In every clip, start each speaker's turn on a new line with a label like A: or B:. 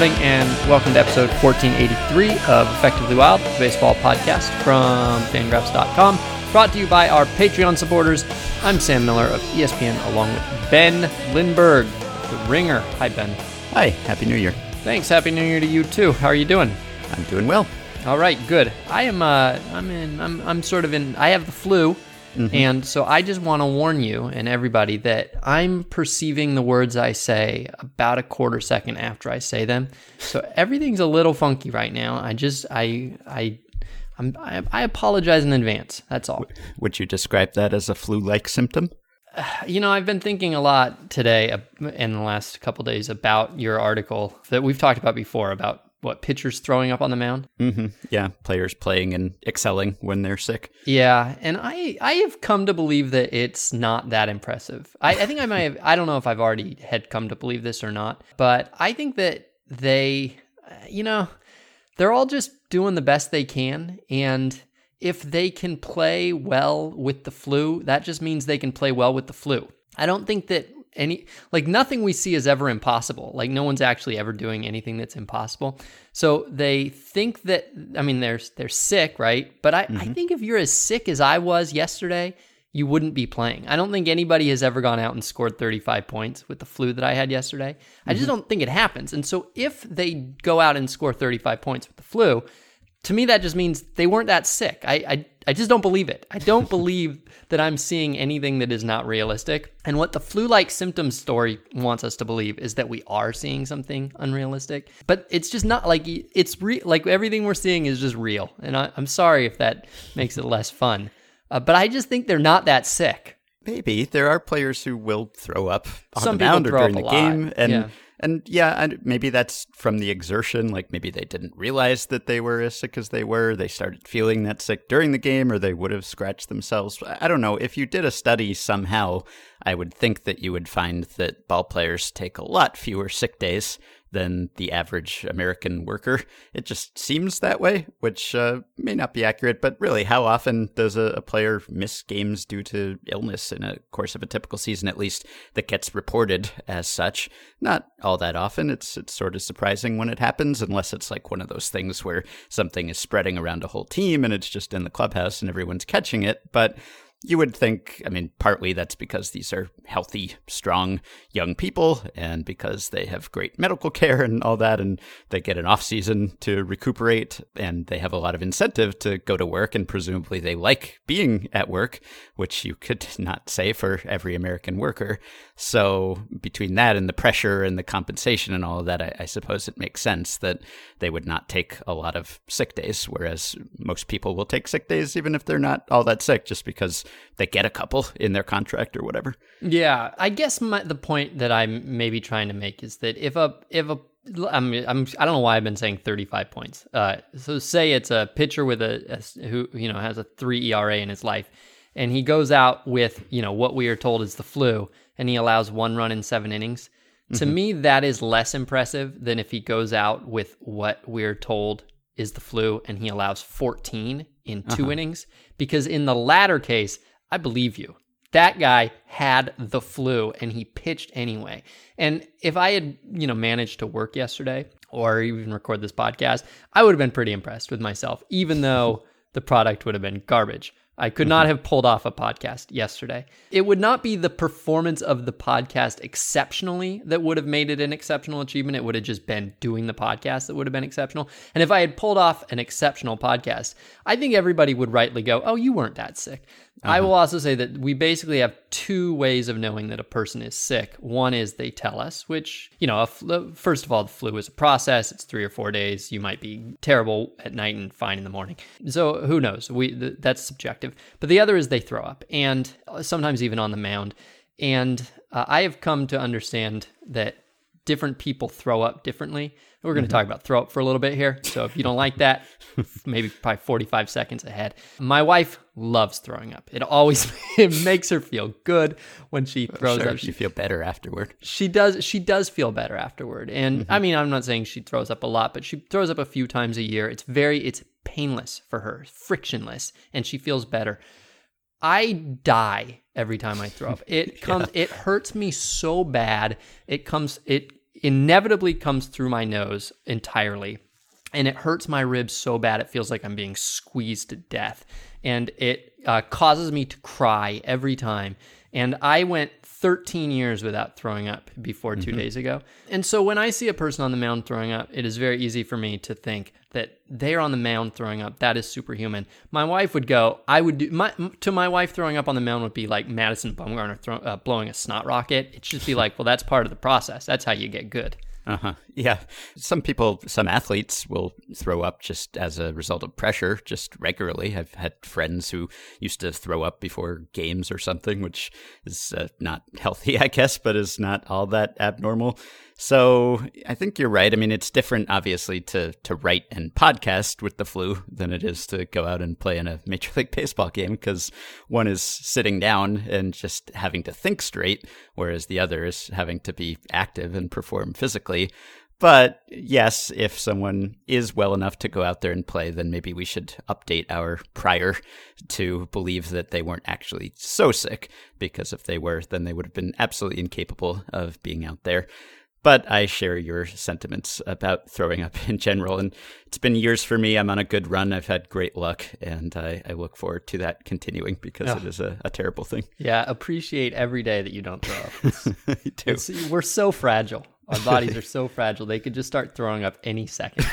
A: morning, and welcome to episode 1483 of Effectively Wild, the baseball podcast from fangraphs.com, brought to you by our Patreon supporters. I'm Sam Miller of ESPN, along with Ben Lindbergh, the ringer. Hi, Ben.
B: Hi, Happy New Year.
A: Thanks. Happy New Year to you, too. How are you doing?
B: I'm doing well.
A: All right, good. I am, uh, I'm in, I'm, I'm sort of in, I have the flu. Mm-hmm. And so I just want to warn you and everybody that I'm perceiving the words I say about a quarter second after I say them. So everything's a little funky right now. I just I I I'm, I, I apologize in advance. That's all.
B: Would you describe that as a flu-like symptom?
A: You know, I've been thinking a lot today in the last couple days about your article that we've talked about before about what pitchers throwing up on the mound.
B: Mm-hmm. Yeah, players playing and excelling when they're sick.
A: Yeah, and I I have come to believe that it's not that impressive. I, I think I might have. I don't know if I've already had come to believe this or not, but I think that they, you know, they're all just doing the best they can, and if they can play well with the flu, that just means they can play well with the flu. I don't think that any like nothing we see is ever impossible. Like no one's actually ever doing anything that's impossible. So they think that I mean they're they're sick, right? But I, mm-hmm. I think if you're as sick as I was yesterday, you wouldn't be playing. I don't think anybody has ever gone out and scored 35 points with the flu that I had yesterday. I just mm-hmm. don't think it happens. And so if they go out and score 35 points with the flu, to me that just means they weren't that sick. I, I I just don't believe it. I don't believe that I'm seeing anything that is not realistic. And what the flu-like symptoms story wants us to believe is that we are seeing something unrealistic. But it's just not like it's real. Like everything we're seeing is just real. And I, am sorry if that makes it less fun. Uh, but I just think they're not that sick.
B: Maybe there are players who will throw up on Some the mound or during the lot. game, and. Yeah and yeah, and maybe that's from the exertion. Like maybe they didn't realize that they were as sick as they were. They started feeling that sick during the game, or they would have scratched themselves. I don't know. If you did a study somehow, I would think that you would find that ball players take a lot fewer sick days than the average American worker. It just seems that way, which uh, may not be accurate, but really, how often does a, a, player miss games due to illness in a course of a typical season, at least that gets reported as such? Not all that often. It's, it's sort of surprising when it happens, unless it's like one of those things where something is spreading around a whole team and it's just in the clubhouse and everyone's catching it. But you would think, I mean, partly that's because these are healthy, strong young people and because they have great medical care and all that, and they get an off season to recuperate and they have a lot of incentive to go to work, and presumably they like being at work, which you could not say for every American worker. So, between that and the pressure and the compensation and all of that, I, I suppose it makes sense that they would not take a lot of sick days, whereas most people will take sick days even if they're not all that sick, just because they get a couple in their contract or whatever.
A: Yeah, I guess my, the point that I'm maybe trying to make is that if a if a I'm, I'm I don't know why I've been saying 35 points. Uh, so say it's a pitcher with a, a who you know has a three ERA in his life, and he goes out with you know what we are told is the flu, and he allows one run in seven innings. Mm-hmm. To me, that is less impressive than if he goes out with what we're told is the flu and he allows 14 in 2 uh-huh. innings. Because in the latter case, I believe you. That guy had the flu and he pitched anyway. And if I had, you know, managed to work yesterday or even record this podcast, I would have been pretty impressed with myself, even though the product would have been garbage. I could not mm-hmm. have pulled off a podcast yesterday. It would not be the performance of the podcast exceptionally that would have made it an exceptional achievement. It would have just been doing the podcast that would have been exceptional. And if I had pulled off an exceptional podcast, I think everybody would rightly go, Oh, you weren't that sick. Uh-huh. I will also say that we basically have two ways of knowing that a person is sick. One is they tell us, which, you know, first of all, the flu is a process. It's three or four days. You might be terrible at night and fine in the morning. So who knows? We That's subjective. But the other is they throw up, and sometimes even on the mound. And uh, I have come to understand that different people throw up differently. We're going to mm-hmm. talk about throw up for a little bit here. So if you don't like that, maybe probably 45 seconds ahead. My wife loves throwing up. It always it makes her feel good when she throws
B: sure,
A: up.
B: She feel better afterward.
A: She does. She does feel better afterward. And mm-hmm. I mean, I'm not saying she throws up a lot, but she throws up a few times a year. It's very it's painless for her, frictionless, and she feels better. I die every time I throw up. It comes. yeah. It hurts me so bad. It comes. It inevitably comes through my nose entirely. And it hurts my ribs so bad, it feels like I'm being squeezed to death. And it uh, causes me to cry every time. And I went 13 years without throwing up before 2 mm-hmm. days ago. And so when I see a person on the mound throwing up, it is very easy for me to think that they're on the mound throwing up. That is superhuman. My wife would go, I would do, my, to my wife throwing up on the mound would be like Madison Bumgarner throw, uh, blowing a snot rocket. It'd just be like, well, that's part of the process. That's how you get good.
B: Uh huh. Yeah. Some people, some athletes will throw up just as a result of pressure, just regularly. I've had friends who used to throw up before games or something, which is uh, not healthy, I guess, but is not all that abnormal. So I think you're right. I mean, it's different, obviously, to to write and podcast with the flu than it is to go out and play in a Major League Baseball game because one is sitting down and just having to think straight, whereas the other is having to be active and perform physically. But yes, if someone is well enough to go out there and play, then maybe we should update our prior to believe that they weren't actually so sick, because if they were, then they would have been absolutely incapable of being out there. But I share your sentiments about throwing up in general. And it's been years for me. I'm on a good run. I've had great luck. And I, I look forward to that continuing because oh. it is a, a, terrible thing.
A: Yeah. Appreciate every day that you don't throw up. It's, we're so fragile. Our bodies are so fragile. They could just start throwing up any second.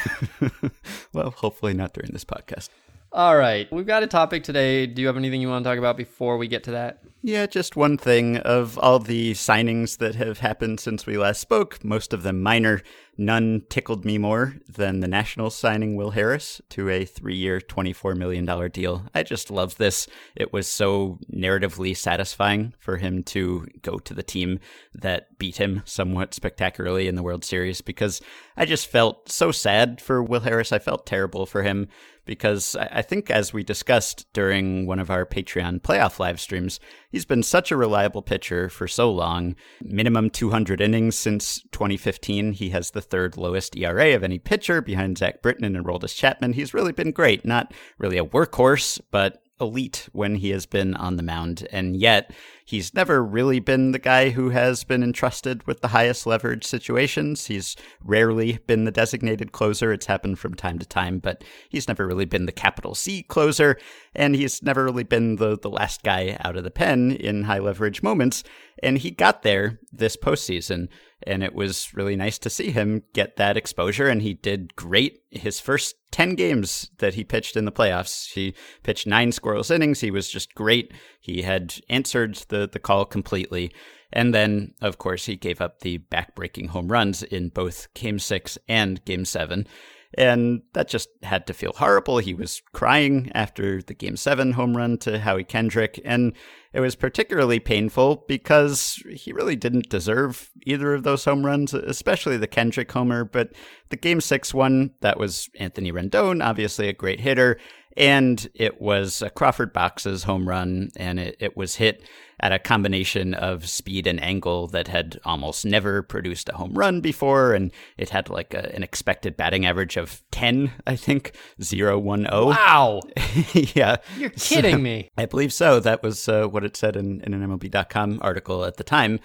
B: well, hopefully not during this podcast.
A: All right. We've got a topic today. Do you have anything you want to talk about before we get to that?
B: Yeah, just one thing. Of all the signings that have happened since we last spoke, most of them minor, none tickled me more than the Nationals signing Will Harris to a three year, $24 million deal. I just love this. It was so narratively satisfying for him to go to the team that beat him somewhat spectacularly in the World Series because I just felt so sad for Will Harris. I felt terrible for him because I think, as we discussed during one of our Patreon playoff live streams, he's been such a reliable pitcher for so long. Minimum 200 innings since 2015. He has the third lowest ERA of any pitcher behind Zach Britton and Aroldis Chapman. He's really been great. Not really a workhorse, but elite when he has been on the mound. And yet, he's never really been the guy who has been entrusted with the highest leverage situations. He's rarely been the designated closer. It's happened from time to time, but he's never really been the capital C closer. And he's never really been the, the last guy out of the pen in high leverage moments. And he got there this postseason and it was really nice to see him get that exposure and he did great. His first 10 games that he pitched in the playoffs he pitched nine scoreless innings. He was just great. He had answered the, the call completely. And then of course he gave up the back-breaking home runs in both game six and game seven and that just had to feel horrible. He was crying after the Game 7 home run to Howie Kendrick, and it was particularly painful because he really didn't deserve either of those home runs, especially the Kendrick homer. But the Game 6 one, that was Anthony Rendon, obviously a great hitter, and it was Crawford Boxes home run, and it, it was hit at a combination of speed and angle that had almost never produced a home run before, and it had like a, an expected batting average of 10, I think, 0 1 0.
A: Wow.
B: yeah.
A: You're kidding so, me.
B: I believe so. That was uh, what it said in, in an MLB.com article at the time.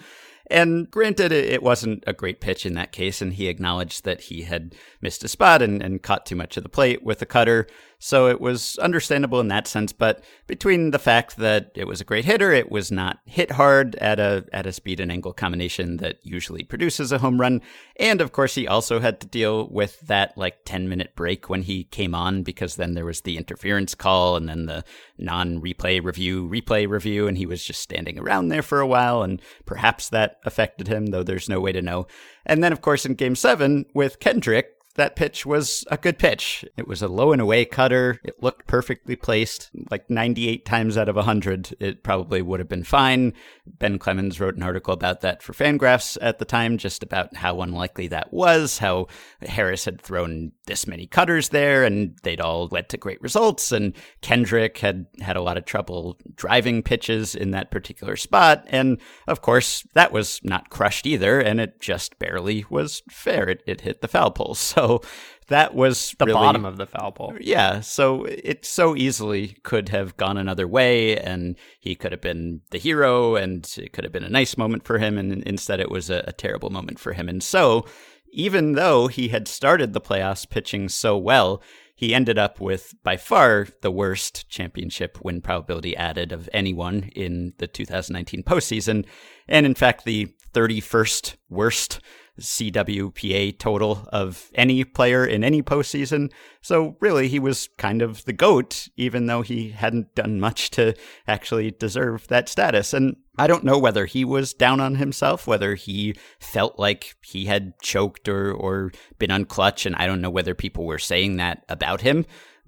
B: And granted, it wasn't a great pitch in that case, and he acknowledged that he had missed a spot and, and caught too much of the plate with the cutter. So it was understandable in that sense. But between the fact that it was a great hitter, it was not hit hard at a at a speed and angle combination that usually produces a home run, and of course he also had to deal with that like ten minute break when he came on because then there was the interference call and then the non replay review replay review, and he was just standing around there for a while, and perhaps that affected him, though there's no way to know. And then of course in Game Seven with Kendrick that pitch was a good pitch. It was a low and away cutter. It looked perfectly placed. Like 98 times out of 100, it probably would have been fine. Ben Clemens wrote an article about that for Fangraphs at the time, just about how unlikely that was, how Harris had thrown this many cutters there and they'd all led to great results. And Kendrick had had a lot of trouble driving pitches in that particular spot. And of course, that was not crushed either. And it just barely was fair. It, it hit the foul pole. So So that was
A: the
B: really,
A: bottom of the foul pole.
B: Yeah, so it so easily could have gone another way, and he could have been the hero, and it could have been a nice moment for him, and instead it was a, a terrible moment for him. And so, even though he had started the playoffs pitching so well, he ended up with by far the worst championship win probability added of anyone in the 2019 postseason, and in fact the 31st worst CWPA total of any player in any postseason. So really, he was kind of the GOAT, even though he hadn't done much to actually deserve that status. And I don't know whether he was down on himself, whether he felt like he had choked or, or been unclutch, and I don't know whether people were saying that about him.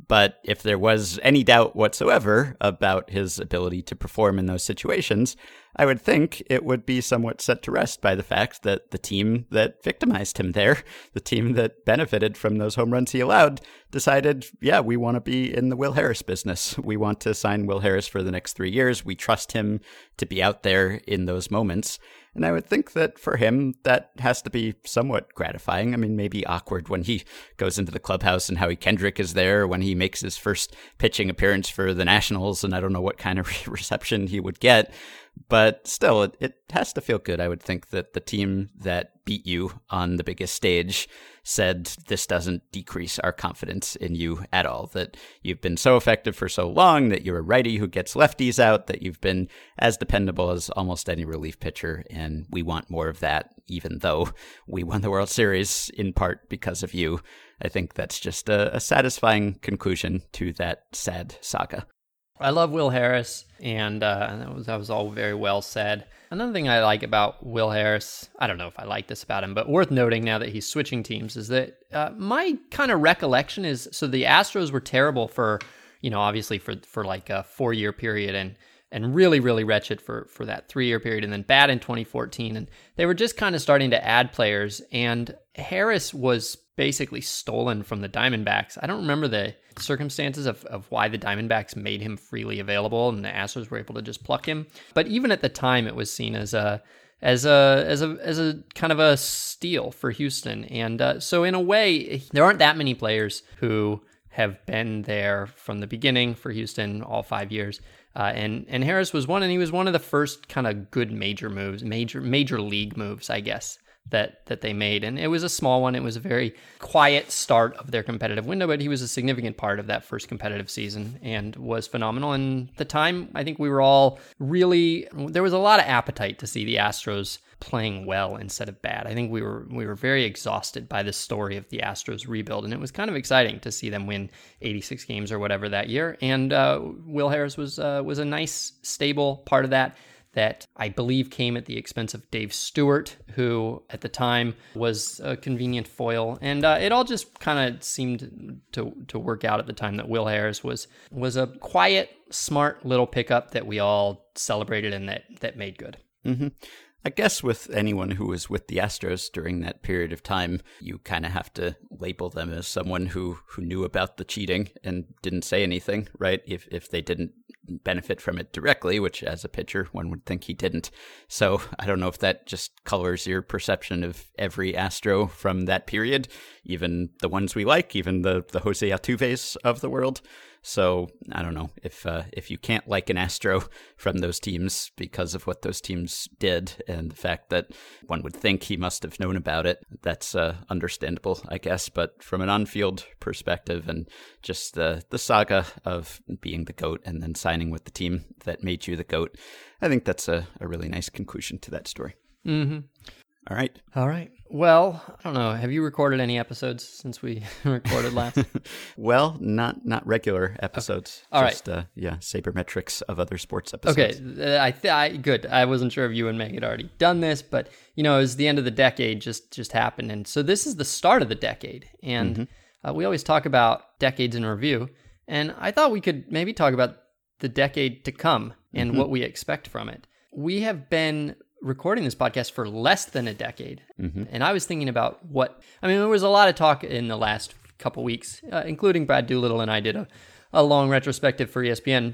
B: But if there was any doubt whatsoever about his ability to perform in those situations, I would think it would be somewhat set to rest by the fact that the team that victimized him there, the team that benefited from those home runs he allowed, decided, yeah, we want to be in the Will Harris business. We want to sign Will Harris for the next three years. We trust him to be out there in those moments. And I would think that for him, that has to be somewhat gratifying. I mean, maybe awkward when he goes into the clubhouse and Howie Kendrick is there, when he makes his first pitching appearance for the Nationals, and I don't know what kind of reception he would get. But still, it, it has to feel good. I would think that the team that beat you on the biggest stage said this doesn't decrease our confidence in you at all. That you've been so effective for so long, that you're a righty who gets lefties out, that you've been as dependable as almost any relief pitcher. And we want more of that, even though we won the World Series in part because of you. I think that's just a, a satisfying conclusion to that sad saga.
A: I love Will Harris, and uh, that was that was all very well said. Another thing I like about Will Harris, I don't know if I like this about him, but worth noting now that he's switching teams, is that uh, my kind of recollection is so the Astros were terrible for, you know, obviously for for like a four year period, and and really really wretched for for that three year period, and then bad in 2014, and they were just kind of starting to add players, and Harris was basically stolen from the Diamondbacks. I don't remember the circumstances of, of why the Diamondbacks made him freely available and the Astros were able to just pluck him. But even at the time, it was seen as a as a as a as a kind of a steal for Houston. And uh, so in a way, there aren't that many players who have been there from the beginning for Houston all five years. Uh, and and Harris was one, and he was one of the first kind of good major moves, major major league moves, I guess, that that they made. And it was a small one. It was a very quiet start of their competitive window but he was a significant part of that first competitive season and was phenomenal. And the time i think we were all really there was a lot of appetite to see the astros playing well instead of bad. I think we were we were very exhausted by the story of the astros rebuild and it was kind of exciting to see them win 86 games or whatever that year. And uh, will harris was uh, was a nice stable part of that that I believe came at the expense of Dave Stewart, who at the time was a convenient foil, and uh, it all just kind of seemed to to work out at the time that Will Harris was was a quiet, smart little pickup that we all celebrated and that that made good.
B: Mm-hmm. I guess with anyone who was with the Astros during that period of time, you kind of have to label them as someone who, who knew about the cheating and didn't say anything, right? If if they didn't benefit from it directly, which as a pitcher, one would think he didn't. So I don't know if that just colors your perception of every Astro from that period, even the ones we like, even the, the Jose Altuves of the world. So I don't know if uh, if you can't like an Astro from those teams because of what those teams did and the fact that one would think he must have known about it. That's uh, understandable, I guess. But from an on-field perspective and just the the saga of being the goat and then signing with the team that made you the goat, I think that's a, a really nice conclusion to that story.
A: Mm-hmm.
B: All right.
A: All right. Well, I don't know. Have you recorded any episodes since we recorded last?
B: well, not not regular episodes.
A: Okay. All
B: just,
A: right.
B: Uh, yeah, sabermetrics of other sports episodes.
A: Okay. Uh, I, th- I good. I wasn't sure if you and Meg had already done this, but you know, it was the end of the decade just just happened, and so this is the start of the decade, and mm-hmm. uh, we always talk about decades in review, and I thought we could maybe talk about the decade to come and mm-hmm. what we expect from it. We have been recording this podcast for less than a decade. Mm-hmm. And I was thinking about what, I mean, there was a lot of talk in the last couple weeks, uh, including Brad Doolittle and I did a, a long retrospective for ESPN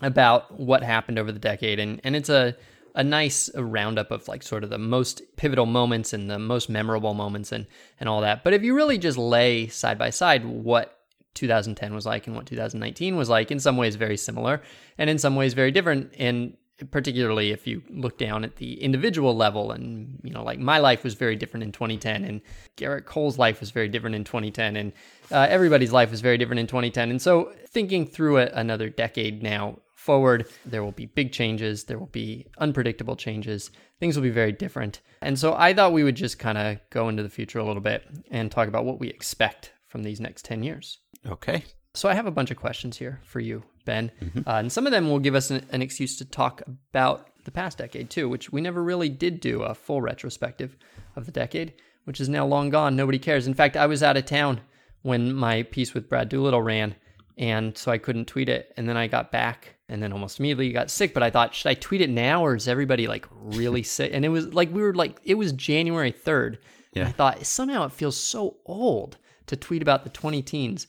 A: about what happened over the decade. And, and it's a, a nice roundup of like sort of the most pivotal moments and the most memorable moments and and all that. But if you really just lay side by side what 2010 was like and what 2019 was like, in some ways very similar, and in some ways very different. And particularly if you look down at the individual level and you know like my life was very different in 2010 and Gerrit Cole's life was very different in 2010 and uh, everybody's life was very different in 2010 and so thinking through it another decade now forward there will be big changes there will be unpredictable changes things will be very different. And so i thought we would just kind of go into the future a little bit and talk about what we expect from these next 10 years.
B: Okay
A: so I have a bunch of questions here for you, Ben, mm-hmm. uh, and some of them will give us an, an, excuse to talk about the past decade too, which we never really did do a full retrospective of the decade, which is now long gone. Nobody cares. In fact, I was out of town when my piece with Brad Doolittle ran, and so I couldn't tweet it. And then I got back, and then almost immediately got sick. But I thought, should I tweet it now, or is everybody like really sick? And it was like we were like it was January third. Yeah. I thought somehow it feels so old to tweet about the 20 teens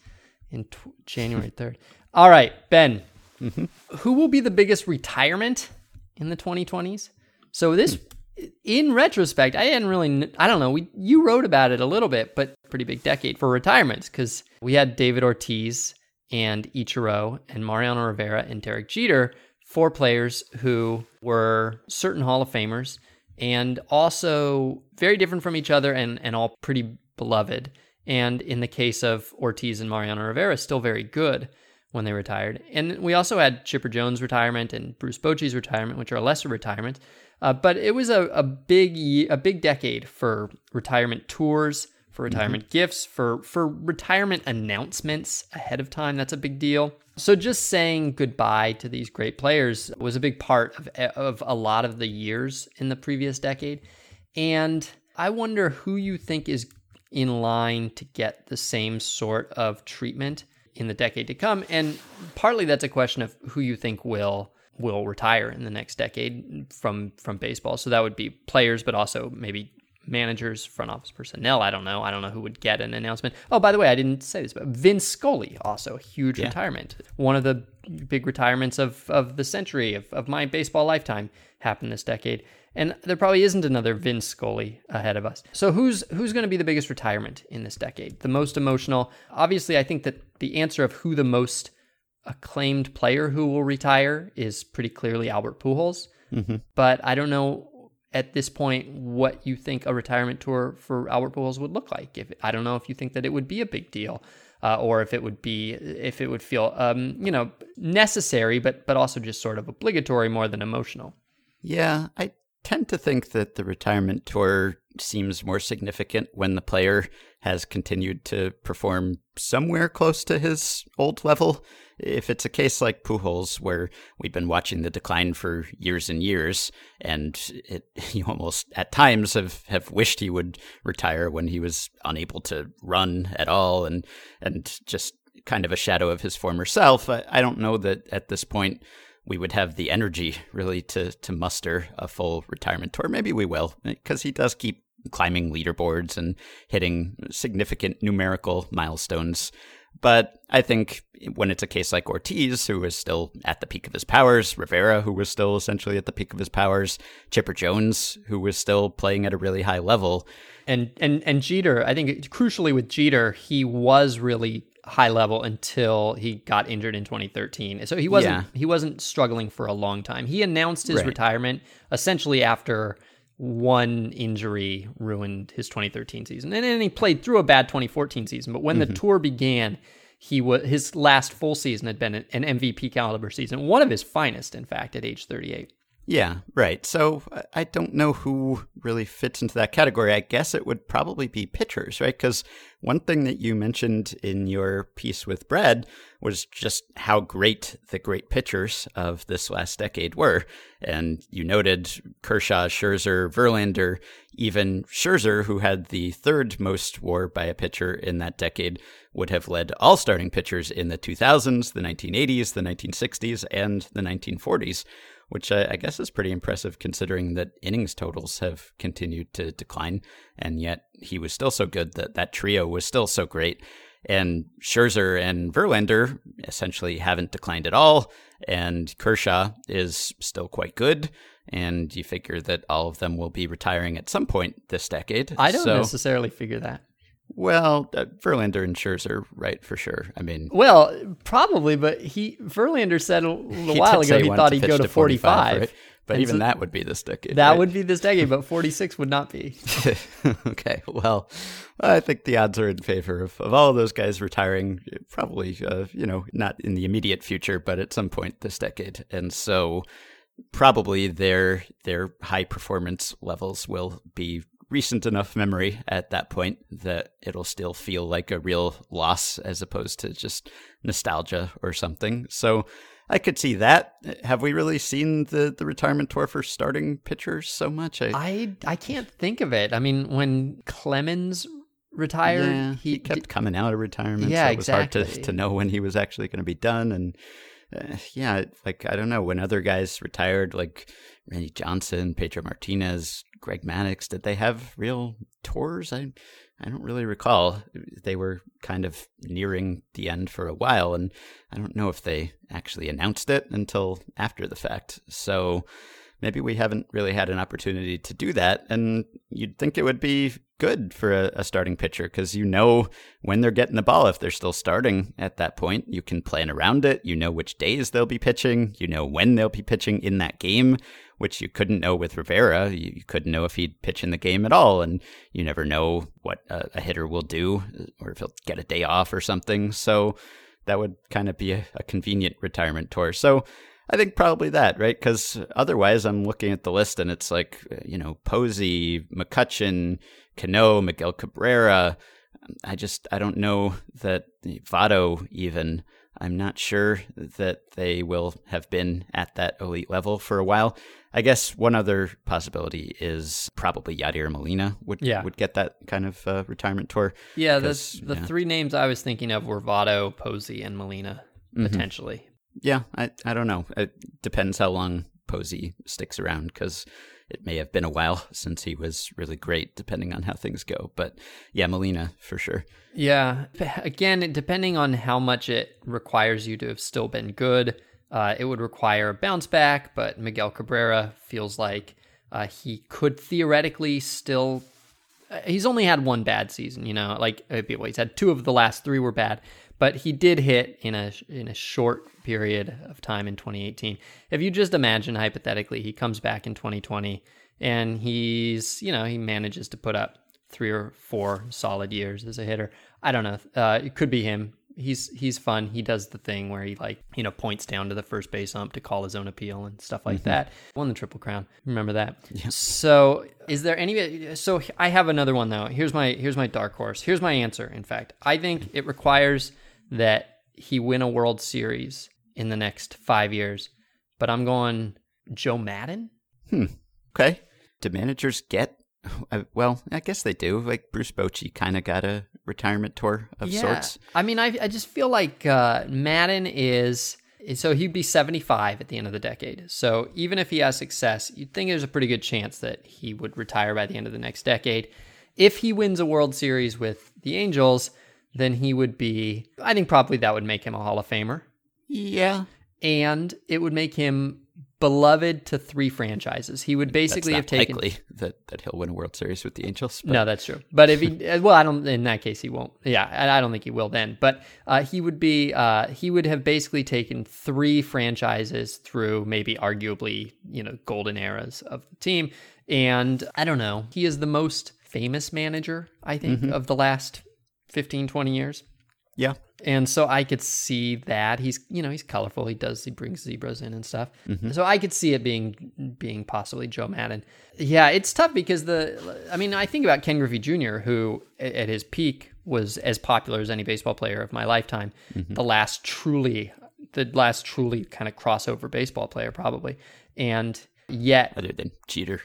A: in January 3rd. All right, Ben, mm-hmm. who will be the biggest retirement in the 2020s? So this, in retrospect, I hadn't really, I don't know, we you wrote about it a little bit, but pretty big decade for retirements because we had David Ortiz and Ichiro and Mariano Rivera and Derek Jeter, four players who were certain Hall of Famers and also very different from each other and, and all pretty beloved and in the case of Ortiz and Mariano Rivera, still very good when they retired. And we also had Chipper Jones' retirement and Bruce Bochy's retirement, which are a lesser retirement. Uh, but it was a, a big a big decade for retirement tours, for mm-hmm. retirement mm-hmm. gifts, for for retirement announcements ahead of time. That's a big deal. So just saying goodbye to these great players was a big part of of a lot of the years in the previous decade. And I wonder who you think is in line to get the same sort of treatment in the decade to come. And partly that's a question of who you think will will retire in the next decade from from baseball. So that would be players, but also maybe managers, front office personnel. I don't know. I don't know who would get an announcement. Oh, by the way, I didn't say this, but Vin Scully also huge yeah. retirement. One of the big retirements of of the century of, of my baseball lifetime happened this decade. And there probably isn't another Vin Scully ahead of us. So who's who's going to be the biggest retirement in this decade? The most emotional? Obviously, I think that the answer of who the most acclaimed player who will retire is pretty clearly Albert Pujols. Mm-hmm. But I don't know at this point what you think a retirement tour for Albert Pujols would look like. If I don't know if you think that it would be a big deal. Uh, or if it would be if it would feel um, you know necessary but but also just sort of obligatory more than emotional
B: yeah i tend to think that the retirement tour seems more significant when the player has continued to perform somewhere close to his old level. If it's a case like Pujols, where we've been watching the decline for years and years, and it, you almost at times have, have wished he would retire when he was unable to run at all, and and just kind of a shadow of his former self. I, I don't know that at this point we would have the energy really to to muster a full retirement tour. Maybe we will, because he does keep climbing leaderboards and hitting significant numerical milestones. But I think when it's a case like Ortiz, who is still at the peak of his powers, Rivera, who was still essentially at the peak of his powers, Chipper Jones, who was still playing at a really high level,
A: and and and Jeter, I think crucially with Jeter, he was really high level until he got injured in 2013. So he wasn't yeah. he wasn't struggling for a long time. He announced his right. retirement essentially after one injury ruined his 2013 season. And then he played through a bad 2014 season, but when mm-hmm. the tour began, he was his last full season had been an MVP caliber season, one of his finest in fact at age 38.
B: Yeah, right. So I don't know who really fits into that category. I guess it would probably be pitchers, right? Because one thing that you mentioned in your piece with Brad was just how great the great pitchers of this last decade were. And you noted Kershaw, Scherzer, Verlander, even Scherzer, who had the third most war by a pitcher in that decade, would have led all starting pitchers in the 2000s, the 1980s, the 1960s, and the 1940s which I, I, guess is pretty impressive considering that innings totals have continued to decline, and yet he was still so good that that trio was still so great. And Scherzer and Verlander essentially haven't declined at all, and Kershaw is still quite good. and you figure that all of them will be retiring at some point this decade.
A: I don't so, necessarily figure that.
B: Well, uh, Verlander and Scherzer, right, for sure. I mean,
A: well, probably, but he Verlander said a little while ago he, he thought he'd go to, to 45. right?
B: But and even so that would be this decade.
A: That
B: right?
A: would be this decade, but 46 would not be.
B: okay, well, I think the odds are in favor of, of all of those guys retiring, probably, uh, you know, not in the immediate future, but at some point this decade. And so probably their their high performance levels will be recent enough memory at that point that it'll still feel like a real loss as opposed to just nostalgia or something. So I could see that. Have we really seen the, the retirement tour for starting pitchers so much?
A: I I, I can't think of it. I mean, when Clemens retired,
B: yeah, he, he, kept coming out of retirement. Yeah, so it was exactly. hard to, to know when he was actually going to be done. And uh, yeah, like I don't know when other guys retired, like Randy Johnson, Pedro Martinez, Greg Maddux, did they have real tours? I I don't really recall. They were kind of nearing the end for a while, and I don't know if they actually announced it until after the fact. So maybe we haven't really had an opportunity to do that. And you'd think it would be good for a, a starting pitcher because you know when they're getting the ball. If they're still starting at that point, you can plan around it. You know which days they'll be pitching. You know when they'll be pitching in that game which you couldn't know with Rivera. You, you, couldn't know if he'd pitch in the game at all, and you never know what a, a, hitter will do uh, or if he'll get a day off or something. So that would kind of be a, a convenient retirement tour. So I think probably that, right? Because otherwise, I'm looking at the list and it's like, uh, you know, Posey, McCutchen, Cano, Miguel Cabrera. I just, I don't know that Votto even I'm not sure that they will have been at that elite level for a while. I guess one other possibility is probably Yadier Molina would yeah. would get that kind of uh, retirement tour.
A: Yeah, the the yeah. three names I was thinking of were Votto, Posey, and Molina mm-hmm. potentially.
B: Yeah, I I don't know. It depends how long Posey sticks around because it may have been a while since he was really great, depending on how things go. But yeah, Molina for sure.
A: Yeah. Again, depending on how much it requires you to have still been good, uh, it would require a bounce back. But Miguel Cabrera feels like uh, he could theoretically still. Uh, he's only had one bad season, you know. Like uh, well, he's had two of the last three were bad, but he did hit in a in a short period of time in 2018. If you just imagine hypothetically, he comes back in 2020 and he's you know he manages to put up three or four solid years as a hitter. I don't know. Uh, it could be him. He's he's fun. He does the thing where he like you know points down to the first base ump to call his own appeal and stuff like mm-hmm. that. Won the triple crown. Remember that? Yeah. So is there any? So I have another one though. Here's my here's my dark horse. Here's my answer. In fact, I think it requires that he win a World Series in the next five years. But I'm going Joe Maddon.
B: Hmm. Okay. Do managers get? Uh, well, I guess they do. Like Bruce Bochy kind of got a retirement tour of yeah. sorts.
A: I mean, I I just feel like uh, Maddon is. So he'd be 75 at the end of the decade. So even if he has success, you'd think there's a pretty good chance that he would retire by the end of the next decade. If he wins a World Series with the Angels, then he would be, I think probably that would make him a Hall of Famer.
B: Yeah.
A: And it would make him beloved to three franchises. He would basically have taken
B: likely that, that he'll win a World Series with the Angels.
A: But... No, that's true. But if he, well, I don't. In that case, he won't. Yeah, I don't think he will then. But uh, he would be. Uh, he would have basically taken three franchises through maybe arguably you know golden eras of the team. And I don't know. He is the most famous manager I think mm-hmm. of the last 15, 20 years.
B: Yeah.
A: And so I could see that he's, you know, he's colorful. He does, he brings zebras in and stuff. Mm-hmm. So I could see it being, being possibly Joe Maddon. Yeah, it's tough because the, I mean, I think about Ken Griffey Jr., who at his peak was as popular as any baseball player of my lifetime. Mm-hmm. The last truly, the last truly kind of crossover baseball player, probably. And yet,
B: other than Jeter.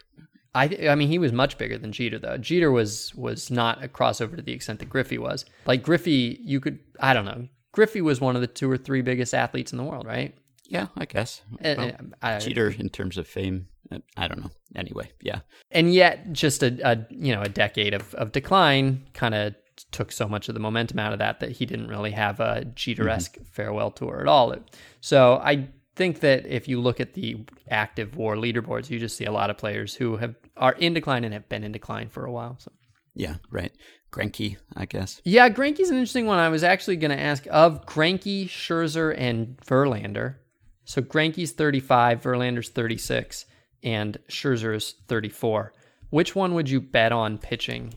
A: I I mean he was much bigger than Jeter though. Jeter was was not a crossover to the extent that Griffey was. Like Griffey, you could I don't know. Griffey was one of the two or three biggest athletes in the world, right?
B: Yeah, I guess. Uh, well, I, Jeter in terms of fame, uh, I don't know. Anyway, yeah.
A: And yet, just a, a you know a decade of of decline kind of took so much of the momentum out of that that he didn't really have a Jeter esque mm-hmm. farewell tour at all. So I think that if you look at the active war leaderboards, you just see a lot of players who have are in decline and have been in decline for a while. So
B: yeah, right. Greinke, I guess.
A: Yeah, Greinke's an interesting one. I was actually going to ask of Greinke, Scherzer, and Verlander. So Greinke's 35, Verlander's 36, and Scherzer's 34. Which one would you bet on pitching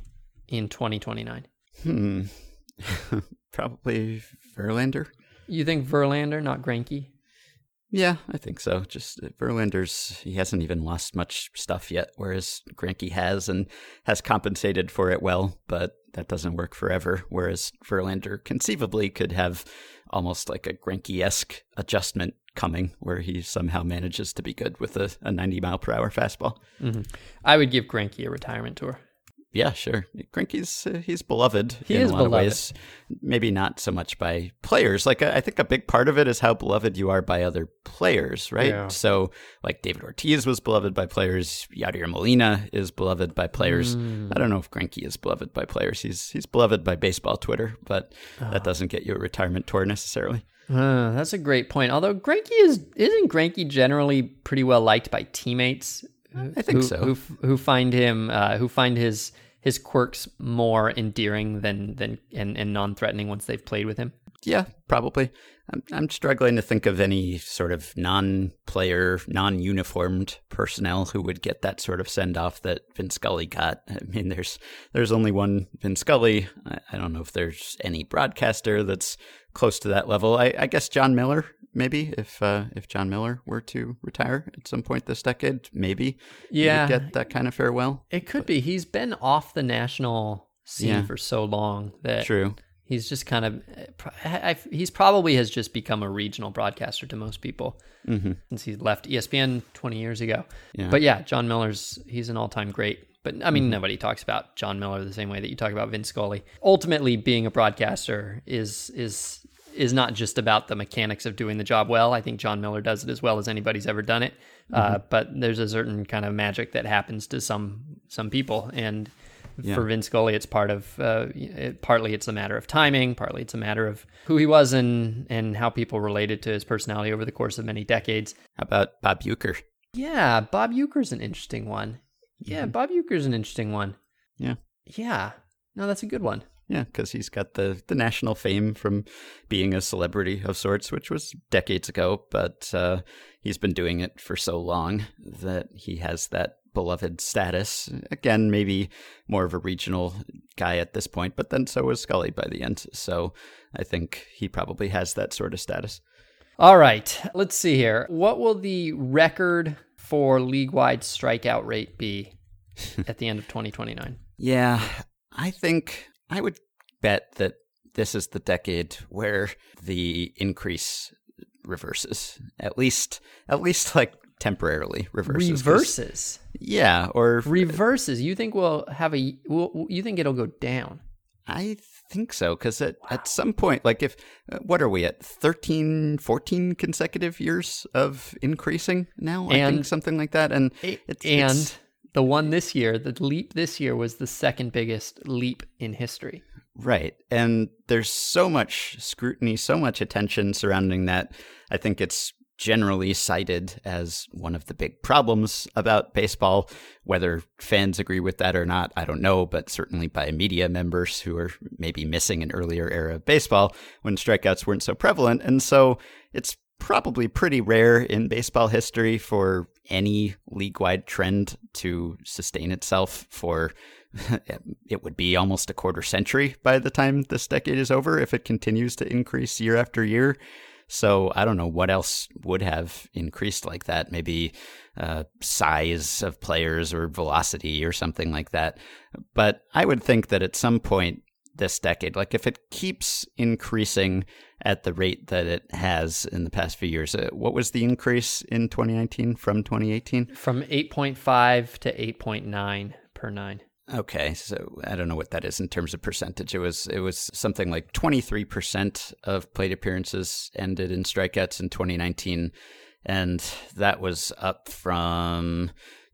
A: in 2029?
B: Hmm. Probably Verlander.
A: You think Verlander, not Greinke?
B: Yeah, I think so. Just uh, Verlander's he hasn't even lost much stuff yet, whereas Greinke has and has compensated for it well, but that doesn't work forever. Whereas Verlander conceivably could have almost like a Greinke esque adjustment coming where he somehow manages to be good with a, a 90 mile per hour fastball.
A: Mm-hmm. I would give Greinke a retirement tour.
B: Yeah, sure. Greinke's uh, he's beloved
A: he
B: in
A: is
B: a lot
A: beloved.
B: of ways. Maybe not so much by players. Like I think a big part of it is how beloved you are by other players, right?
A: Yeah.
B: So like David Ortiz was beloved by players. Yadier Molina is beloved by players.
A: Mm.
B: I don't know if Greinke is beloved by players. He's he's beloved by baseball Twitter, but that doesn't get you a retirement tour necessarily.
A: Uh, that's a great point. Although Greinke is isn't Greinke generally pretty well liked by teammates.
B: I think
A: who,
B: so.
A: Who, who find him uh, who find his his quirks more endearing than than and, and non threatening once they've played with him.
B: Yeah, probably. I'm, I'm struggling to think of any sort of non-player, non-uniformed personnel who would get that sort of send-off that Vin Scully got. I mean, there's there's only one Vin Scully. I, I don't know if there's any broadcaster that's close to that level. I, I guess Jon Miller, maybe if uh, if Jon Miller were to retire at some point this decade, maybe
A: Yeah.
B: get that kind of farewell.
A: It could be. He's been off the national scene
B: Yeah.
A: for so long that
B: True.
A: he's just kind of I, I, he's probably has just become a regional broadcaster to most people
B: hmm
A: since he left ESPN 20 years ago.
B: Yeah.
A: But yeah, Jon Miller's he's an all-time great. But I mean, nobody talks about Jon Miller the same way that you talk about Vin Scully. Ultimately, being a broadcaster is is is not just about the mechanics of doing the job well. I think Jon Miller does it as well as anybody's ever done it. Uh, but there's a certain kind of magic that happens to some some people, and
B: Yeah.
A: for Vin Scully, it's part of uh, it, partly it's a matter of timing, partly it's a matter of who he was and and how people related to his personality over the course of many decades.
B: How about Bob Uecker?
A: Yeah, Bob Uecker's an interesting one. Yeah, Bob Uecker's an interesting one.
B: Yeah.
A: Yeah. No, that's a good one.
B: Yeah, because he's got the, the national fame from being a celebrity of sorts, which was decades ago, but uh, he's been doing it for so long that he has that beloved status. Again, maybe more of a regional guy at this point, but then so was Scully by the end. So I think he probably has that sort of status.
A: All right, let's see here. What will the record for league-wide strikeout rate be at the end of 2029?
B: Yeah, I think I would bet that this is the decade where the increase reverses. At least, at least like temporarily reverses.
A: Reverses.
B: Yeah, or
A: Reverses. You think we'll have a? Will, you think it'll go down?
B: I think so because at, at some point, like if uh, what are we at 13, 14 consecutive years of increasing now? I
A: And-
B: think something like that, and it's,
A: and
B: it's-
A: the one this year, the leap this year was the second biggest leap in history.
B: Right. And there's so much scrutiny, so much attention surrounding that. I think it's generally cited as one of the big problems about baseball. Whether fans agree with that or not, I don't know, but certainly by media members who are maybe missing an earlier era of baseball when strikeouts weren't so prevalent. And so it's probably pretty rare in baseball history for any league wide trend to sustain itself for it would be almost a quarter century by the time this decade is over if it continues to increase year after year. So I don't know what else would have increased like that. Maybe uh, size of players or velocity or something like that. But I would think that at some point this decade, like if it keeps increasing at the rate that it has in the past few years, uh, what was the increase in 2019 from 2018?
A: From 8.5 to 8.9 per nine.
B: Okay, so I don't know what that is in terms of percentage. It was it was something like 23% of plate appearances ended in strikeouts in 2019 and that was up from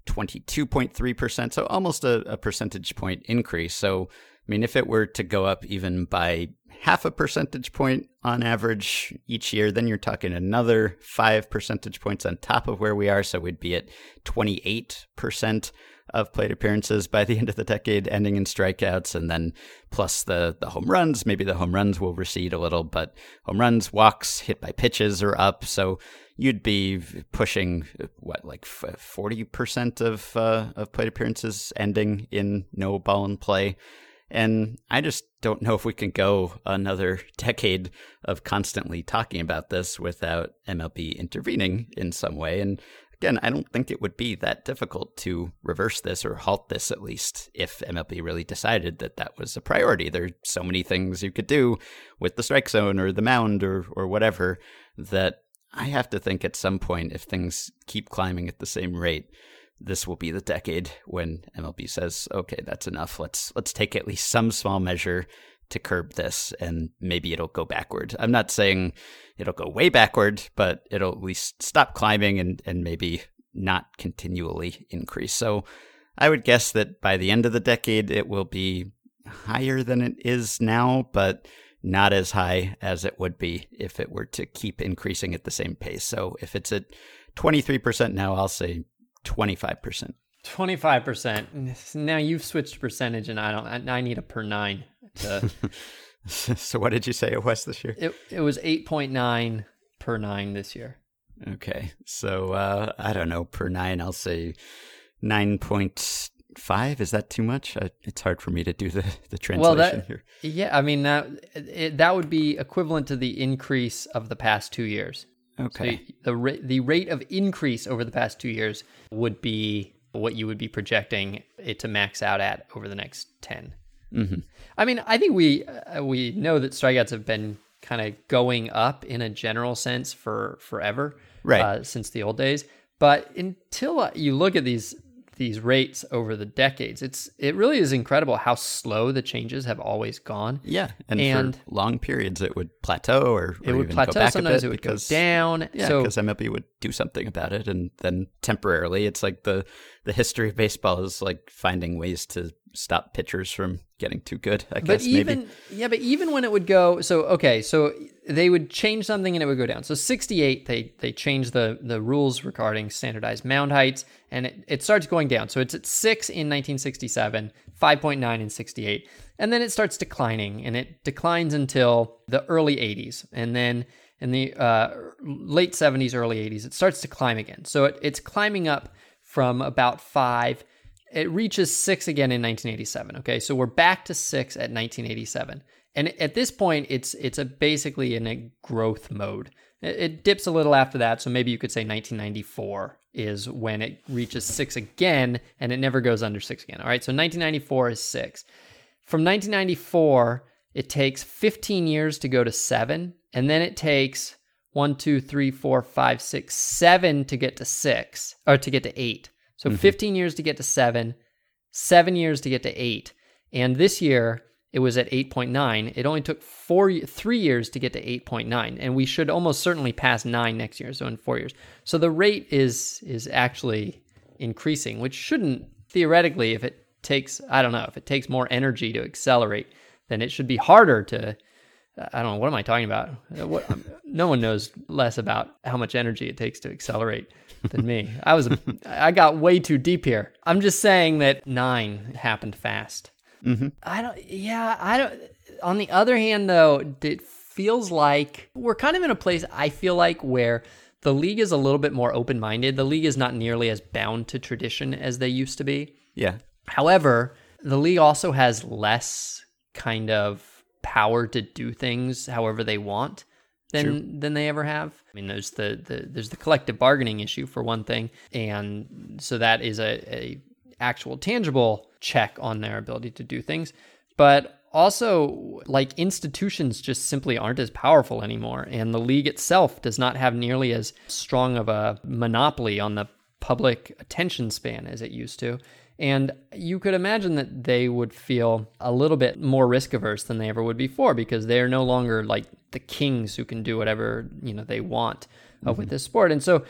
B: 22.3%, so almost a, a percentage point increase. So mean, if it were to go up even by half a percentage point on average each year, then you're talking another five percentage points on top of where we are. So we'd be at 28% of plate appearances by the end of the decade, ending in strikeouts, and then plus the the home runs. Maybe the home runs will recede a little, but home runs, walks, hit by pitches are up. So you'd be pushing what like forty percent of uh, of plate appearances ending in no ball in play. And I just don't know if we can go another decade of constantly talking about this without MLB intervening in some way. And again, I don't think it would be that difficult to reverse this or halt this at least if MLB really decided that that was a priority. There's so many things you could do with the strike zone or the mound or or whatever that I have to think at some point if things keep climbing at the same rate, this will be the decade when MLB says, "Okay, that's enough. Let's let's take at least some small measure to curb this and maybe it'll go backward. I'm not saying it'll go way backward, but it'll at least stop climbing and, and maybe not continually increase. So I would guess that by the end of the decade, it will be higher than it is now, but not as high as it would be if it were to keep increasing at the same pace. So if it's at 23% now, I'll say 25%.
A: 25%. Now you've switched percentage and I don't I need a per 9 to
B: so what did you say it was this year?
A: It it was 8.9 per 9 this year.
B: Okay. So uh, I don't know, per 9 I'll say 9.5 is that too much? I, it's hard for me to do the the translation well,
A: that,
B: here.
A: Yeah, I mean that it, that would be equivalent to the increase of the past 2 years.
B: Okay.
A: So the the rate of increase over the past 2 years would be what you would be projecting it to max out at over the next 10.
B: Mm-hmm.
A: I mean, I think we uh, we know that strikeouts have been kind of going up in a general sense for forever,
B: right?
A: Uh, since the old days. But until you look at these these rates over the decades, it's it really is incredible how slow the changes have always gone.
B: Yeah, and, and for long periods it would plateau or, or
A: it would plateau. Sometimes it would
B: because,
A: go down.
B: Yeah,
A: so,
B: because MLB would do something about it, and then temporarily, it's like the the history of baseball is like finding ways to stop pitchers from getting too good. I
A: but
B: guess
A: even
B: maybe.
A: yeah, but even when it would go, so okay, so they would change something and it would go down. So 68, they they changed the the rules regarding standardized mound heights, and it, it starts going down. So it's at six in 1967, 5.9 in 68, and then it starts declining, and it declines until the early 80s, and then in the uh, late 70s, early 80s, it starts to climb again. So it, it's climbing up from about five it reaches six again in 1987. Okay, so we're back to six at 1987, and at this point, it's it's a basically in a growth mode. It, it dips a little after that, so maybe you could say 1994 is when it reaches six again, and it never goes under six again. All right, so 1994 is six. From 1994, it takes 15 years to go to seven, and then it takes one, two, three, four, five, six, seven to get to six, or to get to eight. So mm-hmm. 15 years to get to seven, seven years to get to eight. And this year it was at 8.9. It only took four, three years to get to 8.9. And we should almost certainly pass nine next year. So in four years. So the rate is, is actually increasing, which shouldn't theoretically, if it takes, I don't know, if it takes more energy to accelerate, then it should be harder to, I don't know, what am I talking about? What, no one knows less about how much energy it takes to accelerate than me. I was I got way too deep here. I'm just saying that nine happened fast.
B: Mm-hmm.
A: I don't. Yeah, I don't. On the other hand, though, it feels like we're kind of in a place. I feel like where the league is a little bit more open minded. The league is not nearly as bound to tradition as they used to be.
B: Yeah.
A: However, the league also has less kind of power to do things however they want than True. than they ever have. I mean, there's the, the there's the collective bargaining issue for one thing, and so that is a, a actual tangible check on their ability to do things. But also, like institutions just simply aren't as powerful anymore, and the league itself does not have nearly as strong of a monopoly on the public attention span as it used to. And you could imagine that they would feel a little bit more risk averse than they ever would before because they're no longer like the kings who can do whatever, you know, they want uh, mm-hmm. with this sport. And so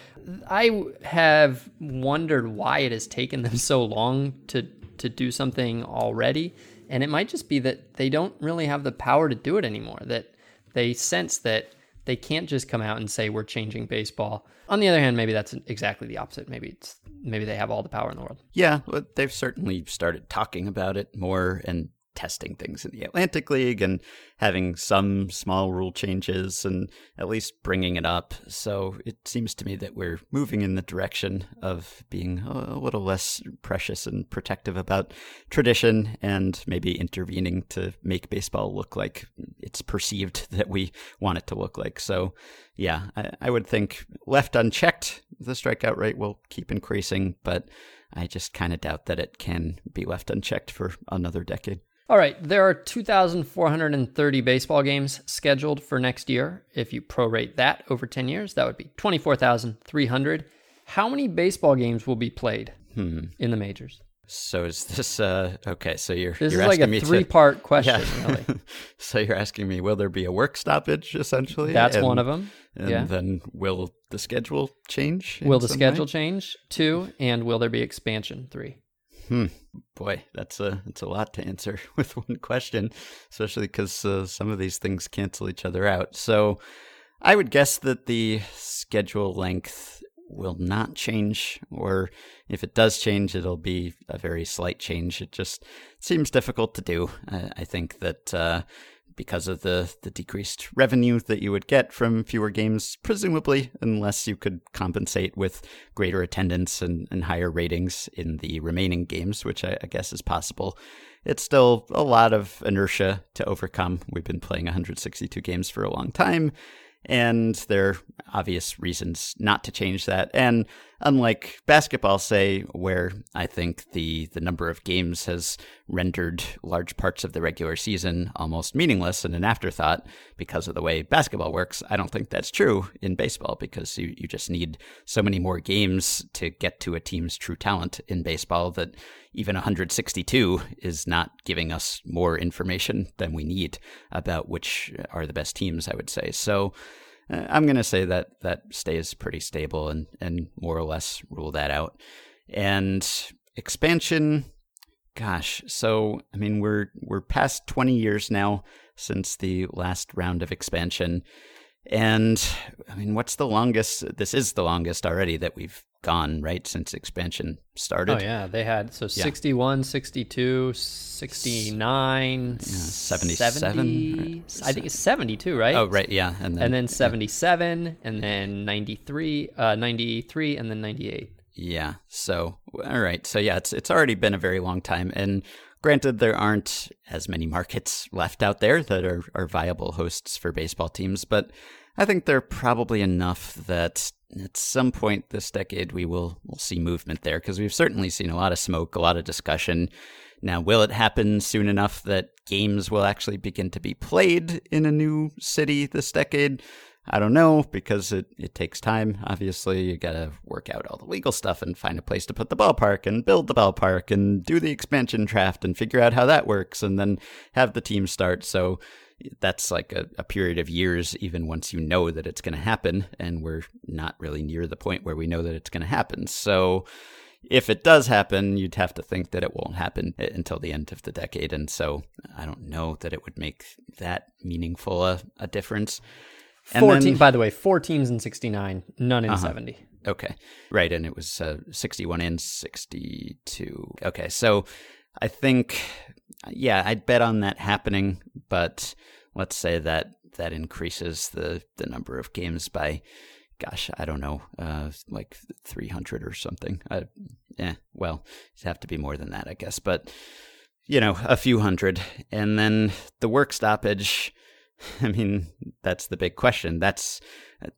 A: I have wondered why it has taken them so long to to do something already. And it might just be that they don't really have the power to do it anymore, that they sense that they can't just come out and say we're changing baseball. On the other hand, maybe that's exactly the opposite. Maybe it's maybe they have all the power in the world.
B: Yeah, well, they've certainly started talking about it more and testing things in the Atlantic League and having some small rule changes and at least bringing it up. So it seems to me that we're moving in the direction of being a little less precious and protective about tradition and maybe intervening to make baseball look like it's perceived that we want it to look like. So yeah, I, I would think left unchecked, the strikeout rate will keep increasing, but I just kind of doubt that it can be left unchecked for another decade.
A: All right, there are 2,430 baseball games scheduled for next year. If you prorate that over 10 years, that would be 24,300. How many baseball games will be played hmm. in the majors?
B: So is this uh okay, so you're
A: This
B: you're
A: is like a three-part to, question, yeah. really.
B: so you're asking me will there be a work stoppage essentially?
A: That's and, one of them.
B: And
A: yeah.
B: then will the schedule change?
A: Will the schedule way? change? 2 and will there be expansion? 3.
B: Hmm. Boy, that's a that's a lot to answer with one question, especially because uh, some of these things cancel each other out. So, I would guess that the schedule length will not change, or if it does change, it'll be a very slight change. It just seems difficult to do. I, I think that uh, because of the, the decreased revenue that you would get from fewer games, presumably, unless you could compensate with greater attendance and, and higher ratings in the remaining games, which I, I guess is possible. It's still a lot of inertia to overcome. We've been playing 162 games for a long time, and there are obvious reasons not to change that. And unlike basketball, say, where I think the, the number of games has rendered large parts of the regular season almost meaningless and an afterthought because of the way basketball works, I don't think that's true in baseball because you, you just need so many more games to get to a team's true talent in baseball that even 162 is not giving us more information than we need about which are the best teams, I would say. So Uh, I'm going to say that that stays pretty stable and, and more or less rule that out. And expansion, gosh, so I mean we're we're past 20 years now since the last round of expansion. And I mean, what's the longest? This is the longest already that we've gone, right? Since expansion started.
A: Oh, yeah. They had so yeah. 61, 62, 69, yeah,
B: 77.
A: 70, I think it's 72, right?
B: Oh, right. Yeah.
A: And then, and then 77, yeah. and then 93, uh, 93, and then 98.
B: Yeah. So, all right. So, yeah, it's, it's already been a very long time. And granted, there aren't as many markets left out there that are, are viable hosts for baseball teams, but I think there are probably enough that at some point this decade we will will see movement there because we've certainly seen a lot of smoke, a lot of discussion. Now, will it happen soon enough that games will actually begin to be played in a new city this decade? I don't know because it, it takes time. Obviously, you got to work out all the legal stuff and find a place to put the ballpark and build the ballpark and do the expansion draft and figure out how that works and then have the team start. So that's like a, a, period of years, even once you know that it's going to happen. And we're not really near the point where we know that it's going to happen. So if it does happen, you'd have to think that it won't happen until the end of the decade. And so I don't know that it would make that meaningful a, a difference.
A: And 14, then, by the way, four teams in 69, none in uh-huh. 70.
B: Okay. Right. And it was uh, 61 and 62. Okay. So I think yeah, I'd bet on that happening, but let's say that that increases the the number of games by gosh, I don't know, uh, like 300 or something. Uh, yeah, well, it'd have to be more than that, I guess, but you know, a few hundred. And then the work stoppage, I mean, that's the big question. That's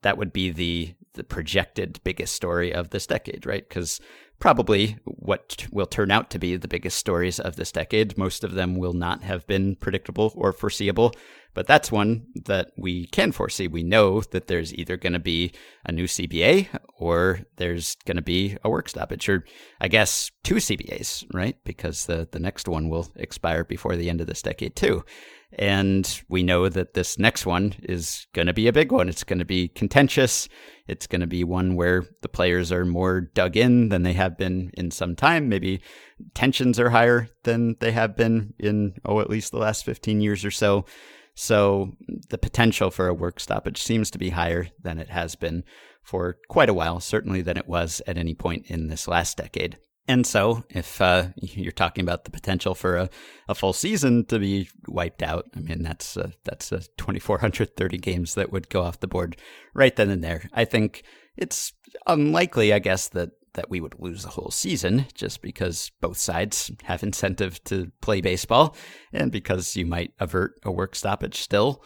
B: that would be the the projected biggest story of this decade, right? Because probably what will turn out to be the biggest stories of this decade. Most of them will not have been predictable or foreseeable, but that's one that we can foresee. We know that there's either going to be a new CBA or there's going to be a work stoppage, or I guess two CBAs, right? Because the, the next one will expire before the end of this decade, too. And we know that this next one is going to be a big one. It's going to be contentious. it's going to be one where the players are more dug in than they have been in some time. Maybe tensions are higher than they have been in, oh, at least the last 15 years or so. So the potential for a work stoppage seems to be higher than it has been for quite a while, certainly than it was at any point in this last decade. And so, if uh, you're talking about the potential for a, a full season to be wiped out, I mean that's uh, that's a 2,430 games that would go off the board right then and there. I think it's unlikely, I guess, that that we would lose the whole season just because both sides have incentive to play baseball, and because you might avert a work stoppage still.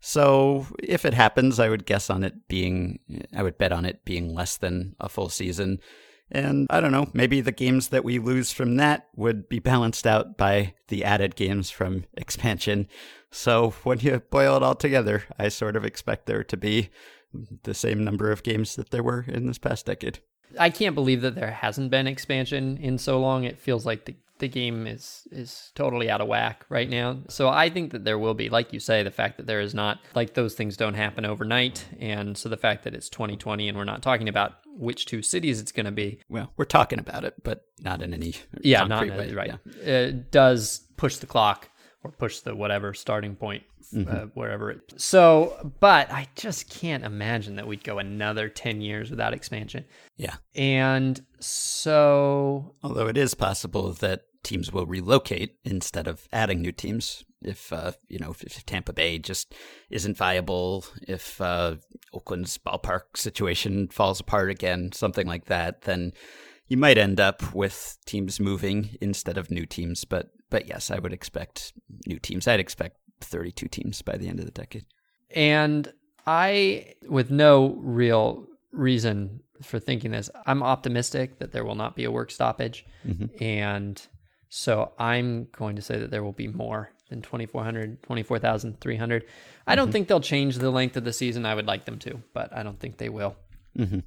B: So if it happens, I would guess on it being, I would bet on it being less than a full season. And I don't know, maybe the games that we lose from that would be balanced out by the added games from expansion. So when you boil it all together, I sort of expect there to be the same number of games that there were in this past decade.
A: I can't believe that there hasn't been expansion in so long. It feels like the the game is is totally out of whack right now. So I think that there will be, like you say, the fact that there is not like those things don't happen overnight, and so the fact that it's 2020 and we're not talking about which two cities it's going to be.
B: Well, we're talking about it, but not in any
A: yeah, not way. right. Yeah. It does push the clock or push the whatever starting point mm-hmm. uh, wherever it. So, but I just can't imagine that we'd go another 10 years without expansion.
B: Yeah.
A: And so
B: although it is possible that teams will relocate instead of adding new teams. If uh, you know, if, if, Tampa Bay just isn't viable, if uh, Oakland's ballpark situation falls apart again, something like that, then you might end up with teams moving instead of new teams. But but yes, I would expect new teams. I'd expect 32 teams by the end of the decade.
A: And I, with no real reason for thinking this, I'm optimistic that there will not be a work stoppage, mm-hmm. and so I'm going to say that there will be more than 2,400, 24,300. I don't mm-hmm. think they'll change the length of the season. I would like them to, but I don't think they will.
B: Mm-hmm.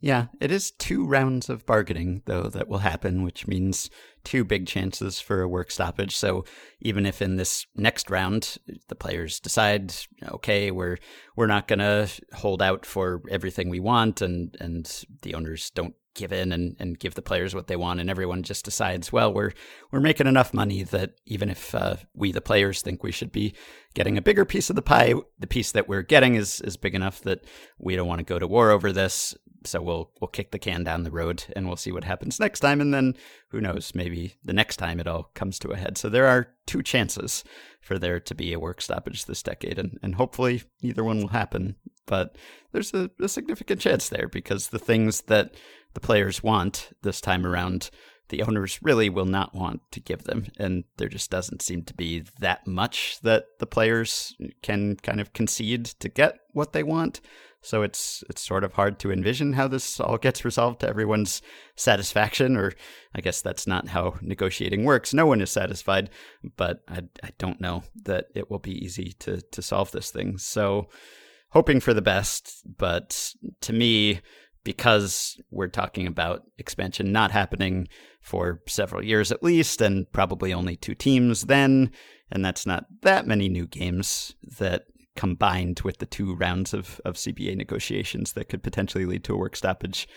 B: Yeah, it is two rounds of bargaining, though, that will happen, which means two big chances for a work stoppage. So even if in this next round the players decide, okay, we're we're not to hold out for everything we want, and and the owners don't give in and, and give the players what they want and everyone just decides well we're we're making enough money that even if uh, we the players think we should be getting a bigger piece of the pie the piece that we're getting is is big enough that we don't want to go to war over this so we'll we'll kick the can down the road and we'll see what happens next time and then who knows maybe the next time it all comes to a head so there are two chances for there to be a work stoppage this decade and, and hopefully neither one will happen but there's a, a significant chance there because the things that the players want this time around, the owners really will not want to give them. And there just doesn't seem to be that much that the players can kind of concede to get what they want. So it's it's sort of hard to envision how this all gets resolved to everyone's satisfaction, or I guess that's not how negotiating works. No one is satisfied, but I, I don't know that it will be easy to to solve this thing. So hoping for the best, but to me, because we're talking about expansion not happening for several years at least, and probably only two teams then, and that's not that many new games that combined with the two rounds of, of CBA negotiations that could potentially lead to a work stoppage.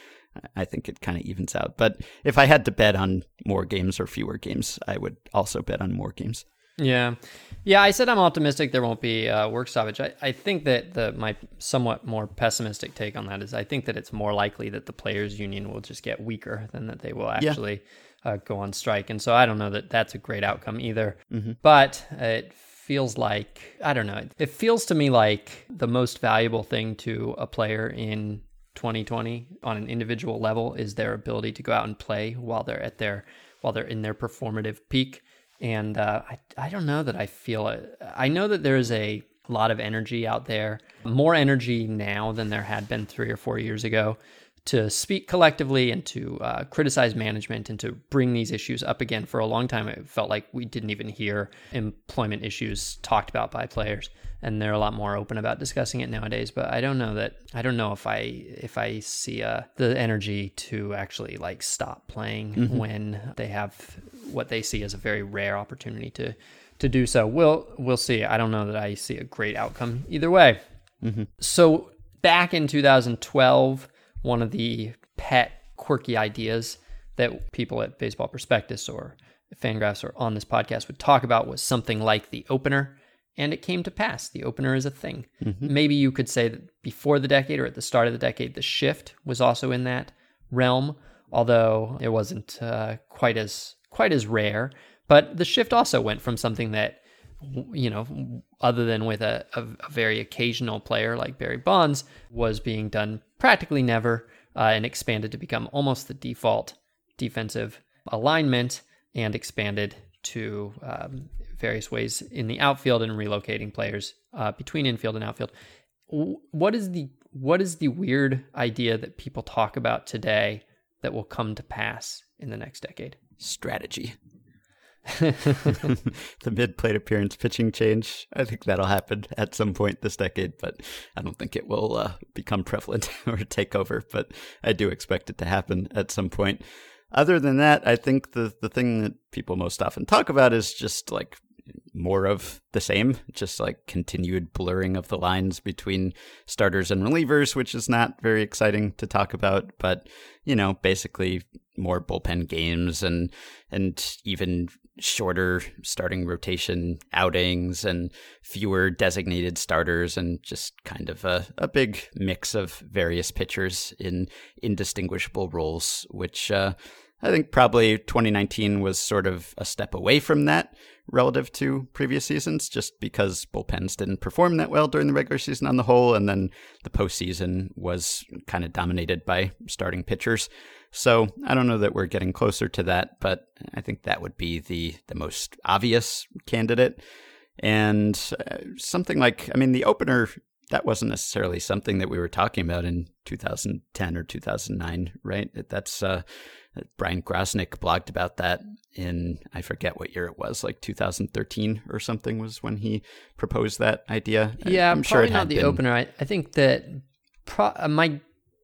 B: I think it kind of evens out. But if I had to bet on more games or fewer games, I would also bet on more games.
A: Yeah, yeah. I said I'm optimistic there won't be a work stoppage. I, I think that the my somewhat more pessimistic take on that is I think that it's more likely that the players' union will just get weaker than that they will actually yeah. uh, go on strike. And so I don't know that that's a great outcome either. Mm-hmm. But it feels like I don't know. It feels to me like the most valuable thing to a player in 2020 on an individual level is their ability to go out and play while they're at their while they're in their performative peak and uh, I, I don't know that I feel it. I know that there's a lot of energy out there, more energy now than there had been three or four years ago to speak collectively and to uh, criticize management and to bring these issues up again. For a long time, it felt like we didn't even hear employment issues talked about by players and they're a lot more open about discussing it nowadays. But I don't know that I don't know if I if I see uh, the energy to actually like stop playing mm-hmm. when they have what they see as a very rare opportunity to to do so. We'll we'll see. I don't know that I see a great outcome either way. Mm-hmm. So back in 2012, one of the pet quirky ideas that people at Baseball Prospectus or Fangraphs or on this podcast would talk about was something like the opener. And it came to pass. The opener is a thing. Mm-hmm. Maybe you could say that before the decade or at the start of the decade, the shift was also in that realm, although it wasn't uh, quite as quite as rare. But the shift also went from something that, you know, other than with a, a, a very occasional player like Barry Bonds, was being done practically never uh, and expanded to become almost the default defensive alignment and expanded to um, various ways in the outfield and relocating players uh, between infield and outfield. What is the what is the weird idea that people talk about today that will come to pass in the next decade?
B: Strategy. the mid plate appearance pitching change. I think that'll happen at some point this decade, but I don't think it will uh, become prevalent or take over. But I do expect it to happen at some point. Other than that, I think the the thing that people most often talk about is just like more of the same, just like continued blurring of the lines between starters and relievers, which is not very exciting to talk about. But you know, basically more bullpen games and and even shorter starting rotation outings and fewer designated starters and just kind of a, a big mix of various pitchers in indistinguishable roles, which uh, I think probably 2019 was sort of a step away from that relative to previous seasons, just because bullpens didn't perform that well during the regular season on the whole, and then the postseason was kind of dominated by starting pitchers. So I don't know that we're getting closer to that, but I think that would be the the most obvious candidate. And uh, something like, I mean, the opener that wasn't necessarily something that we were talking about in 2010 or 2009, right? That's uh, Bryan Grosnick blogged about that in I forget what year it was, like 2013 or something was when he proposed that idea.
A: Yeah, I'm sure not the been... opener. I, I think that pro- uh, my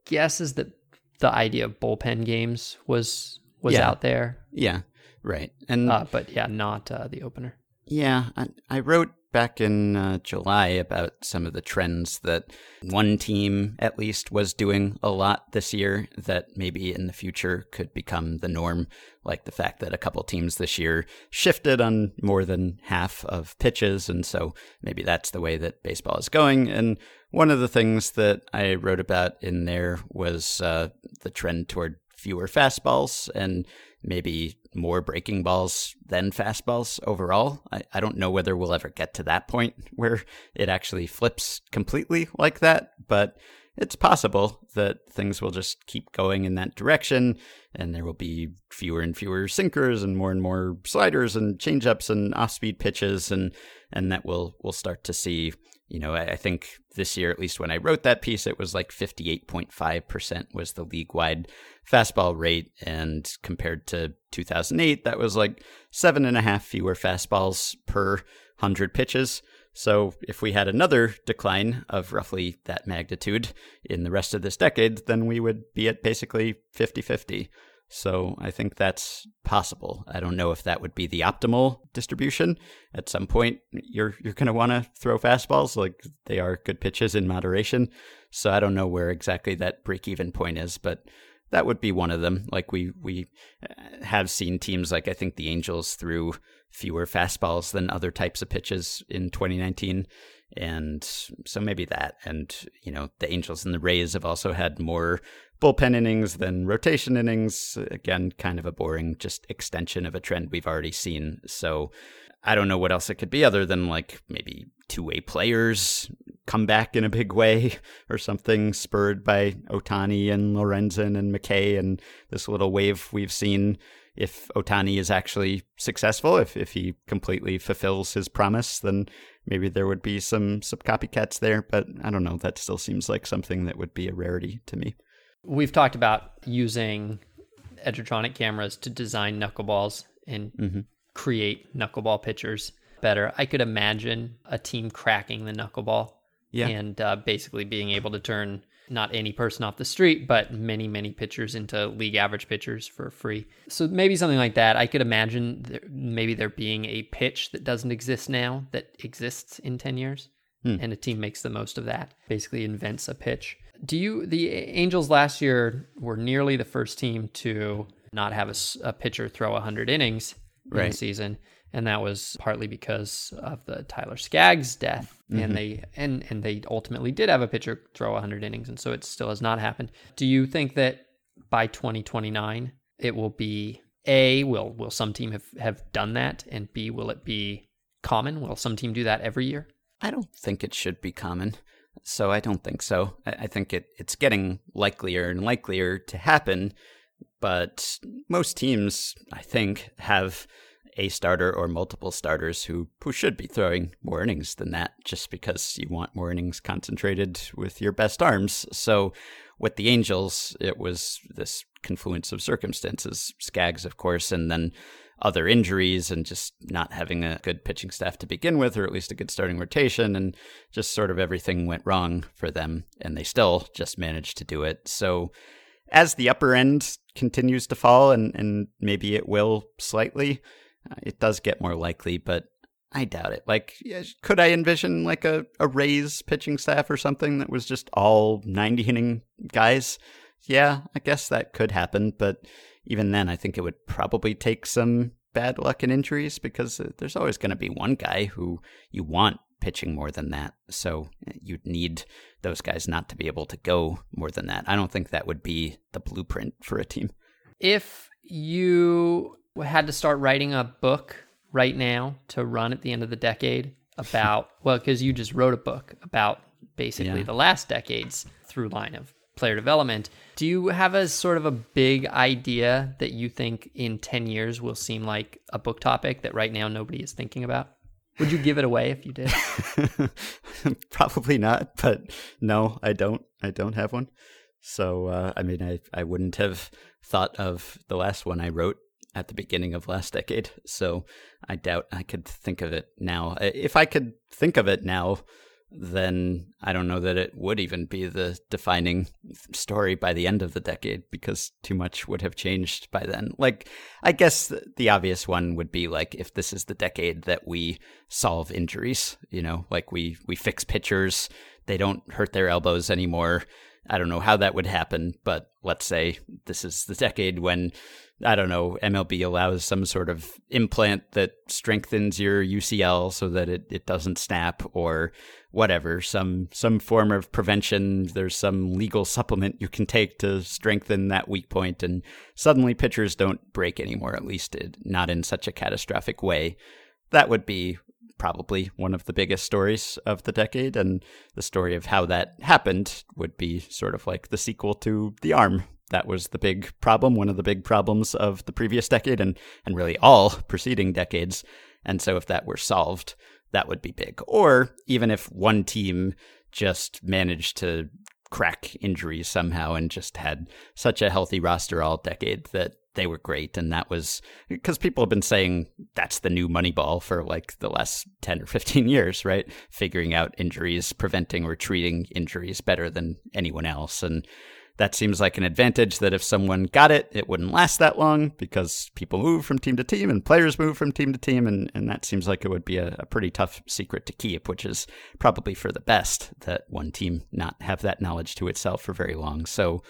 A: guess is that the idea of bullpen games was was
B: yeah.
A: out there.
B: Yeah, right. And
A: uh, but yeah, not uh, the opener.
B: Yeah, I, I wrote back in uh, July about some of the trends that one team, at least, was doing a lot this year that maybe in the future could become the norm, like the fact that a couple teams this year shifted on more than half of pitches. And so maybe that's the way that baseball is going. And one of the things that I wrote about in there was uh, the trend toward fewer fastballs and maybe more breaking balls than fastballs overall. I, I don't know whether we'll ever get to that point where it actually flips completely like that, but it's possible that things will just keep going in that direction and there will be fewer and fewer sinkers and more and more sliders and changeups and off-speed pitches and and that we'll we'll start to see you know, I think this year, at least when I wrote that piece, it was like 58.5% was the league wide fastball rate. And compared to 2008, that was like seven and a half fewer fastballs per 100 pitches. So if we had another decline of roughly that magnitude in the rest of this decade, then we would be at basically 50 50. So I think that's possible. I don't know if that would be the optimal distribution. At some point, you're you're going to want to throw fastballs like they are good pitches in moderation. So I don't know where exactly that break even point is, but that would be one of them. Like we we uh, have seen teams like I think the Angels threw fewer fastballs than other types of pitches in 2019 and so maybe that and you know the Angels and the Rays have also had more bullpen innings than rotation innings. Again, kind of a boring just extension of a trend we've already seen. So I don't know what else it could be other than like maybe two way players come back in a big way or something spurred by Ohtani and Lorenzen and McKay and this little wave we've seen if Ohtani is actually successful, if, if he completely fulfills his promise, then maybe there would be some, some copycats there. But I don't know. That still seems like something that would be a rarity to me.
A: We've talked about using Edgertronic cameras to design knuckleballs and mm-hmm. create knuckleball pitchers better. I could imagine a team cracking the knuckleball yeah. and uh, basically being able to turn not any person off the street, but many, many pitchers into league average pitchers for free. So maybe something like that. I could imagine there, maybe there being a pitch that doesn't exist now that exists in 10 years. hmm. and a team makes the most of that. Basically, invents a pitch. Do you? The Angels last year were nearly the first team to not have a, a pitcher throw 100 innings in right. the season and that was partly because of the Tyler Skaggs death. Mm-hmm. And they and and they ultimately did have a pitcher throw 100 innings, and so it still has not happened. Do you think that by 2029 it will be a will will some team have have done that, and b will it be common? Will some team do that every year?
B: I don't think it should be common. So I don't think so. I think it, it's getting likelier and likelier to happen, but most teams, I think, have a starter or multiple starters who, who should be throwing more innings than that just because you want more innings concentrated with your best arms. So with the Angels, it was this confluence of circumstances. Skaggs, of course, and then other injuries and just not having a good pitching staff to begin with, or at least a good starting rotation, and just sort of everything went wrong for them, and they still just managed to do it. So as the upper end continues to fall, and, and maybe it will slightly, uh, it does get more likely, but I doubt it. Like, could I envision like a, a Rays pitching staff or something that was just all 90 inning guys? Yeah, I guess that could happen, but even then, I think it would probably take some bad luck and injuries because uh, there's always going to be one guy who you want pitching more than that. So uh, you'd need those guys not to be able to go more than that. I don't think that would be the blueprint for a team.
A: If you had to start writing a book right now to run at the end of the decade about well because you just wrote a book about basically yeah. the last decade's through line of player development. Do you have a sort of a big idea that you think in 10 years will seem like a book topic that right now nobody is thinking about? Would you give it away if you did?
B: Probably not but no i don't. I don't have one. So uh, i mean I, I wouldn't have thought of the last one i wrote at the beginning of last decade. So I doubt I could think of it now. If I could think of it now, then I don't know that it would even be the defining story by the end of the decade because too much would have changed by then. Like, I guess the obvious one would be like if this is the decade that we solve injuries, you know, like we, we fix pitchers, they don't hurt their elbows anymore. I don't know how that would happen, but let's say this is the decade when I don't know, MLB allows some sort of implant that strengthens your UCL so that it, it doesn't snap or whatever, some some form of prevention. There's some legal supplement you can take to strengthen that weak point and suddenly pitchers don't break anymore, at least it, not in such a catastrophic way. That would be probably one of the biggest stories of the decade and the story of how that happened would be sort of like the sequel to The Arm that was the big problem, one of the big problems of the previous decade and, and really all preceding decades. And so if that were solved, that would be big. Or even if one team just managed to crack injuries somehow and just had such a healthy roster all decade that they were great. And that was because people have been saying that's the new Moneyball for like the last 10 or 15 years, right? Figuring out injuries, preventing or treating injuries better than anyone else. And that seems like an advantage that if someone got it, it wouldn't last that long because people move from team to team and players move from team to team. And, and that seems like it would be a, a pretty tough secret to keep, which is probably for the best that one team not have that knowledge to itself for very long. So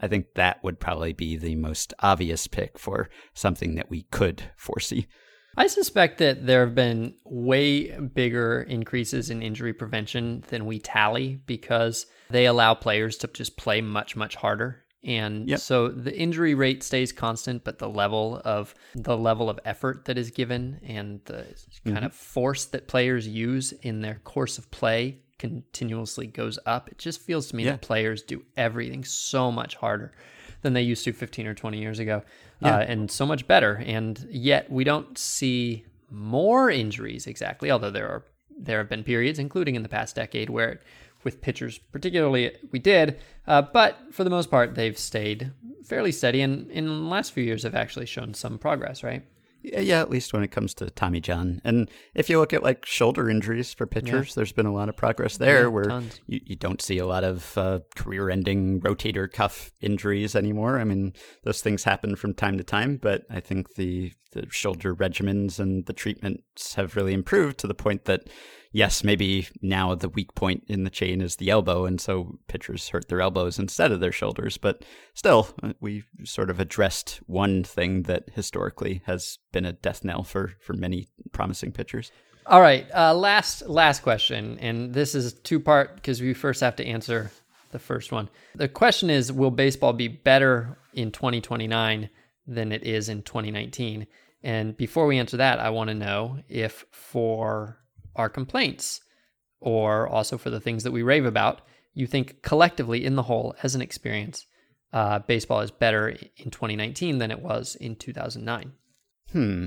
B: I think that would probably be the most obvious pick for something that we could foresee.
A: I suspect that there have been way bigger increases in injury prevention than we tally because they allow players to just play much, much harder. And yep. so the injury rate stays constant, but the level of the level of effort that is given and the mm-hmm. kind of force that players use in their course of play continuously goes up. It just feels to me yeah. that players do everything so much harder than they used to 15 or 20 years ago, yeah. uh, and so much better. And yet we don't see more injuries exactly, although there are there have been periods, including in the past decade, where with pitchers particularly we did, uh, but for the most part they've stayed fairly steady, and in the last few years have actually shown some progress, right?
B: Yeah, at least when it comes to Tommy John. And if you look at like shoulder injuries for pitchers, yeah. there's been a lot of progress there yeah, where you, you, don't see a lot of uh, career ending rotator cuff injuries anymore. I mean, those things happen from time to time, but I think the, the shoulder regimens and the treatments have really improved to the point that yes, maybe now the weak point in the chain is the elbow, and so pitchers hurt their elbows instead of their shoulders. But still, uh, we sort of addressed one thing that historically has been a death knell for for many promising pitchers.
A: All right, uh, last last question, and this is two part because we first have to answer the first one. The question is, will baseball be better in 2029 than it is in 2019? And before we answer that, I want to know if for our complaints or also for the things that we rave about, you think collectively in the whole as an experience, uh, baseball is better in 2019 than it was in 2009?
B: Hmm.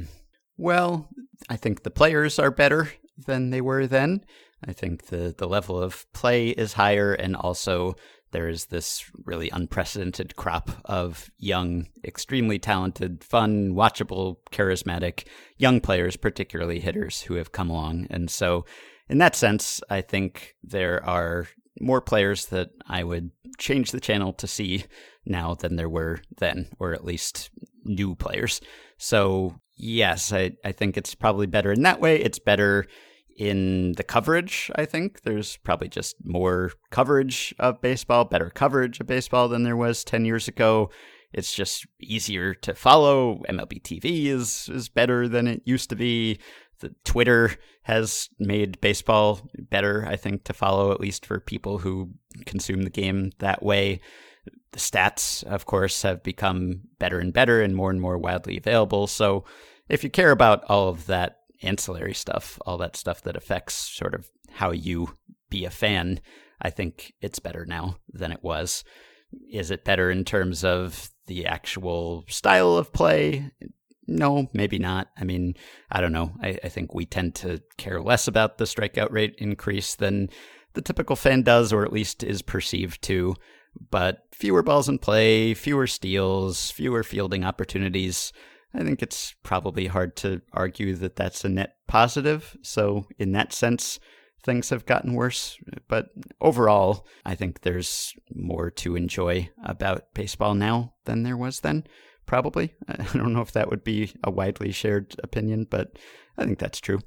B: Well, I think the players are better than they were then. I think the, the level of play is higher, and also there is this really unprecedented crop of young, extremely talented, fun, watchable, charismatic young players, particularly hitters, who have come along. And so, in that sense, I think there are more players that I would change the channel to see now than there were then, or at least new players. So, yes, I, I think it's probably better in that way. It's better in the coverage, I think. There's probably just more coverage of baseball, better coverage of baseball than there was 10 years ago. It's just easier to follow. MLB TV is, is better than it used to be. The Twitter has made baseball better, I think, to follow, at least for people who consume the game that way. The stats, of course, have become better and better and more and more widely available. So if you care about all of that ancillary stuff, all that stuff that affects sort of how you be a fan, I think it's better now than it was. Is it better in terms of the actual style of play? No, maybe not. I mean, I don't know. I, I think we tend to care less about the strikeout rate increase than the typical fan does, or at least is perceived to. But fewer balls in play, fewer steals, fewer fielding opportunities. I think it's probably hard to argue that that's a net positive. So, in that sense, things have gotten worse. But overall, I think there's more to enjoy about baseball now than there was then, probably. I don't know if that would be a widely shared opinion, but I think that's true.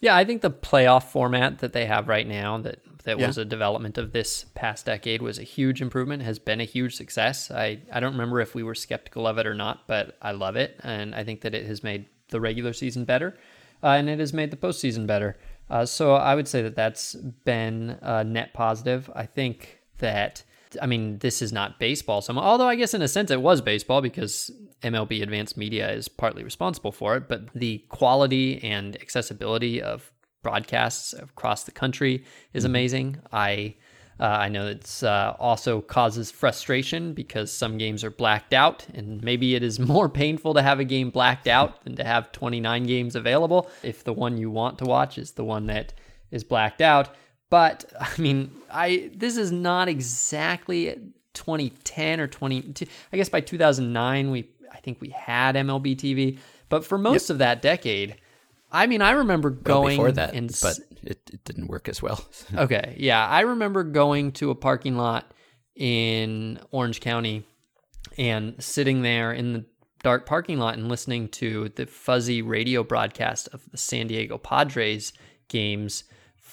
A: Yeah, I think the playoff format that they have right now that that yeah. was a development of this past decade was a huge improvement, has been a huge success. I, I don't remember if we were skeptical of it or not, but I love it. And I think that it has made the regular season better uh, and it has made the postseason better. Uh, so I would say that that's been a net positive. I think that I mean, this is not baseball. So, although I guess in a sense it was baseball because MLB Advanced Media is partly responsible for it, but the quality and accessibility of broadcasts across the country is mm-hmm. amazing. I uh, I know it's uh, also causes frustration because some games are blacked out, and maybe it is more painful to have a game blacked out than to have 29 games available if the one you want to watch is the one that is blacked out. But I mean, I this is not exactly 2010 or 20. I guess by 2009 we I think we had MLB TV, but for most yep. of that decade, I mean, I remember going well,
B: before that, and, but it, it didn't work as well.
A: okay, yeah, I remember going to a parking lot in Orange County and sitting there in the dark parking lot and listening to the fuzzy radio broadcast of the San Diego Padres games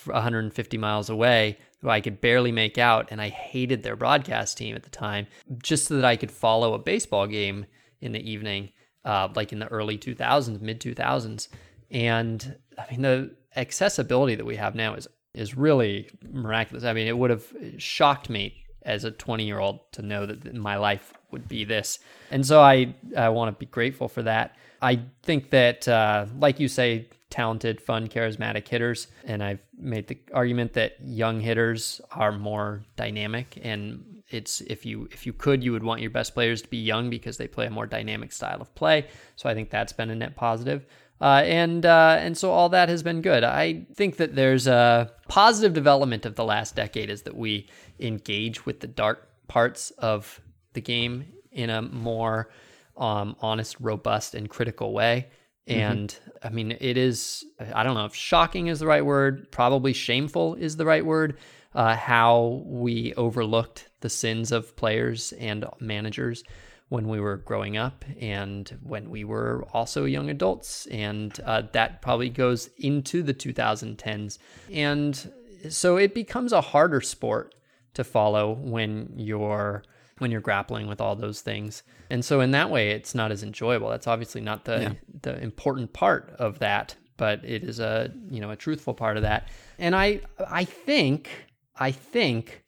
A: 150 miles away who I could barely make out and I hated their broadcast team at the time just so that I could follow a baseball game in the evening uh, like in the early 2000s mid 2000s and I mean the accessibility that we have now is is really miraculous. I mean it would have shocked me as a 20 year old to know that my life would be this and so I I want to be grateful for that I think that uh, like you say talented, fun, charismatic hitters. And I've made the argument that young hitters are more dynamic and it's if you if you could you would want your best players to be young because they play a more dynamic style of play. So I think that's been a net positive. Uh, and uh, and so all that has been good. I think that there's a positive development of the last decade is that we engage with the dark parts of the game in a more um, honest, robust, and critical way. Mm-hmm. And mm-hmm. I mean, it is, I don't know if shocking is the right word, probably shameful is the right word, uh, how we overlooked the sins of players and managers when we were growing up and when we were also young adults. And uh, that probably goes into the 2010s. And so it becomes a harder sport to follow when you're when you're grappling with all those things. And so in that way it's not as enjoyable. That's obviously not the yeah. the important part of that, but it is a, you know, a truthful part of that. And I I think I think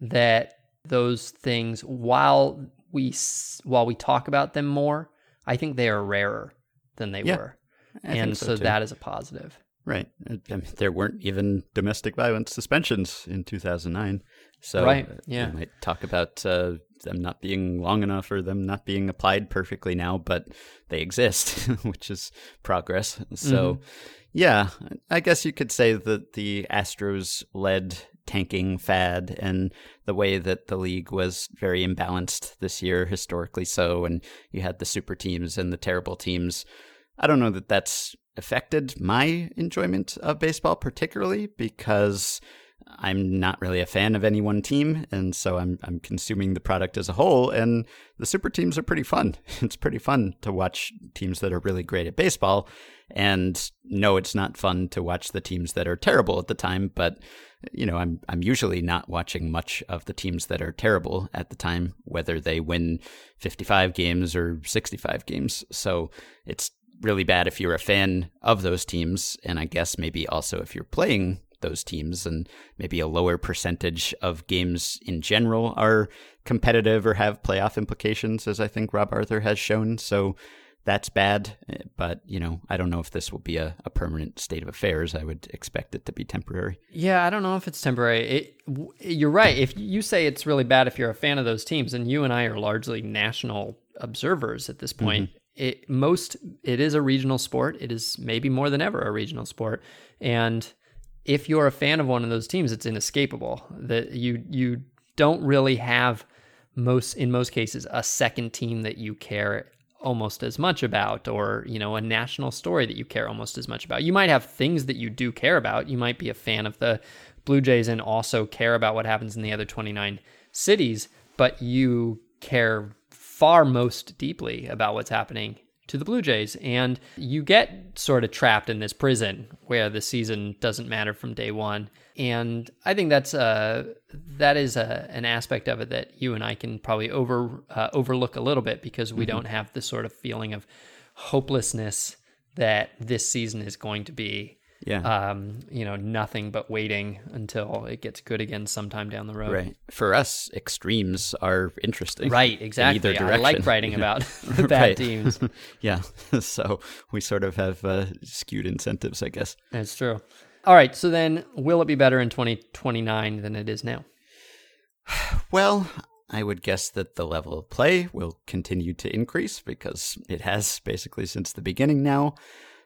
A: that those things while we while we talk about them more, I think they are rarer than they yeah, were. I and so, so that is a positive.
B: Right. I mean, there weren't even domestic violence suspensions in 2009. So
A: right. yeah.
B: we might talk about uh, them not being long enough or them not being applied perfectly now, but they exist, which is progress. So, mm-hmm. yeah, I guess you could say that the Astros led tanking fad and the way that the league was very imbalanced this year, historically so, and you had the super teams and the terrible teams. I don't know that that's affected my enjoyment of baseball particularly because I'm not really a fan of any one team, and so I'm I'm consuming the product as a whole. And the super teams are pretty fun. It's pretty fun to watch teams that are really great at baseball. And no, it's not fun to watch the teams that are terrible at the time. But you know, I'm I'm usually not watching much of the teams that are terrible at the time, whether they win 55 games or 65 games. So it's really bad if you're a fan of those teams, and I guess maybe also if you're playing those teams, and maybe a lower percentage of games in general are competitive or have playoff implications, as I think Rob Arthur has shown. So that's bad. But, you know, I don't know if this will be a, a permanent state of affairs. I would expect it to be temporary.
A: Yeah, I don't know if it's temporary. It, you're right. If you say it's really bad if you're a fan of those teams, and you and I are largely national observers at this point. Mm-hmm. It most it is a regional sport. It is maybe more than ever a regional sport, and if you're a fan of one of those teams, it's inescapable. That you you don't really have most in most cases a second team that you care almost as much about or you know a national story that you care almost as much about you might have things that you do care about you might be a fan of the blue jays and also care about what happens in the other 29 cities but you care far most deeply about what's happening to the Blue Jays. And you get sort of trapped in this prison where the season doesn't matter from day one. And I think that's uh, that is a, an aspect of it that you and I can probably over uh, overlook a little bit because we mm-hmm. don't have the sort of feeling of hopelessness that this season is going to be
B: yeah.
A: Um, you know, nothing but waiting until it gets good again sometime down the road.
B: Right. For us, extremes are interesting.
A: Right, exactly. I like writing about bad right. teams.
B: yeah. So we sort of have uh, skewed incentives, I guess.
A: That's true. All right. So then, will it be better in 2029 than it is now?
B: Well, I would guess that the level of play will continue to increase because it has basically since the beginning now.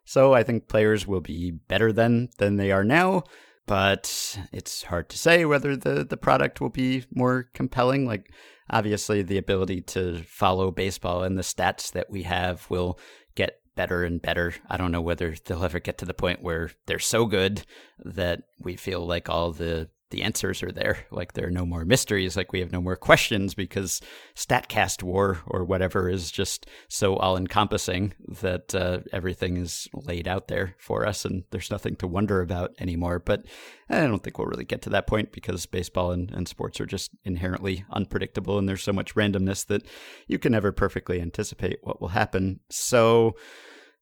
B: So I think players will be better than than they are now, but it's hard to say whether the the product will be more compelling. Like obviously the ability to follow baseball and the stats that we have will get better and better. I don't know whether they'll ever get to the point where they're so good that we feel like all the the answers are there. Like there are no more mysteries. Like we have no more questions because Statcast War or whatever is just so all encompassing that uh, everything is laid out there for us and there's nothing to wonder about anymore. But I don't think we'll really get to that point because baseball and, and sports are just inherently unpredictable and there's so much randomness that you can never perfectly anticipate what will happen. So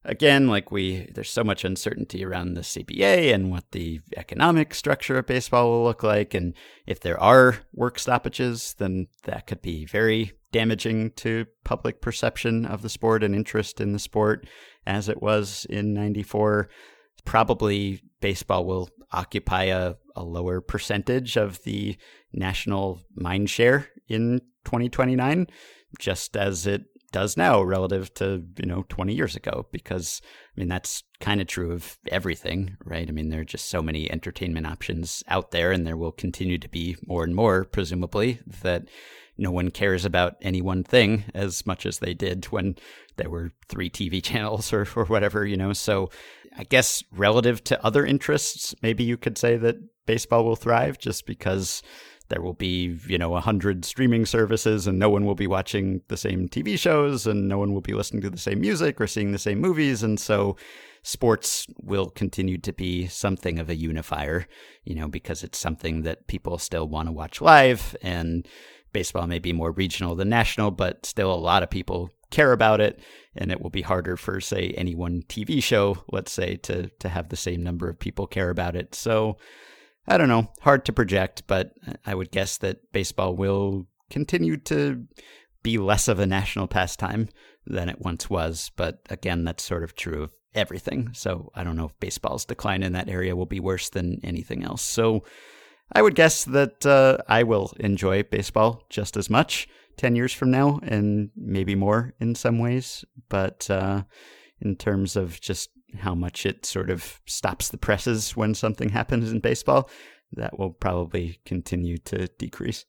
B: again, like we, there's so much uncertainty around the CBA and what the economic structure of baseball will look like. And if there are work stoppages, then that could be very damaging to public perception of the sport and interest in the sport as it was in 94. Probably baseball will occupy a, a lower percentage of the national mind share in 2029, just as it does now relative to you know 20 years ago because i mean that's kind of true of everything right? I mean there are just so many entertainment options out there and there will continue to be more and more presumably that no one cares about any one thing as much as they did when there were three tv channels or, or whatever you know? So i guess relative to other interests maybe you could say that baseball will thrive just because there will be, you know, a hundred streaming services and no one will be watching the same TV shows and no one will be listening to the same music or seeing the same movies. And so sports will continue to be something of a unifier, you know, because it's something that people still want to watch live and baseball may be more regional than national, but still a lot of people care about it and it will be harder for say any one TV show, let's say, to to have the same number of people care about it. So I don't know, hard to project, but I would guess that baseball will continue to be less of a national pastime than it once was. But again, that's sort of true of everything. So I don't know if baseball's decline in that area will be worse than anything else. So I would guess that uh, I will enjoy baseball just as much 10 years from now and maybe more in some ways. But uh, in terms of just how much it sort of stops the presses when something happens in baseball, that will probably continue to decrease.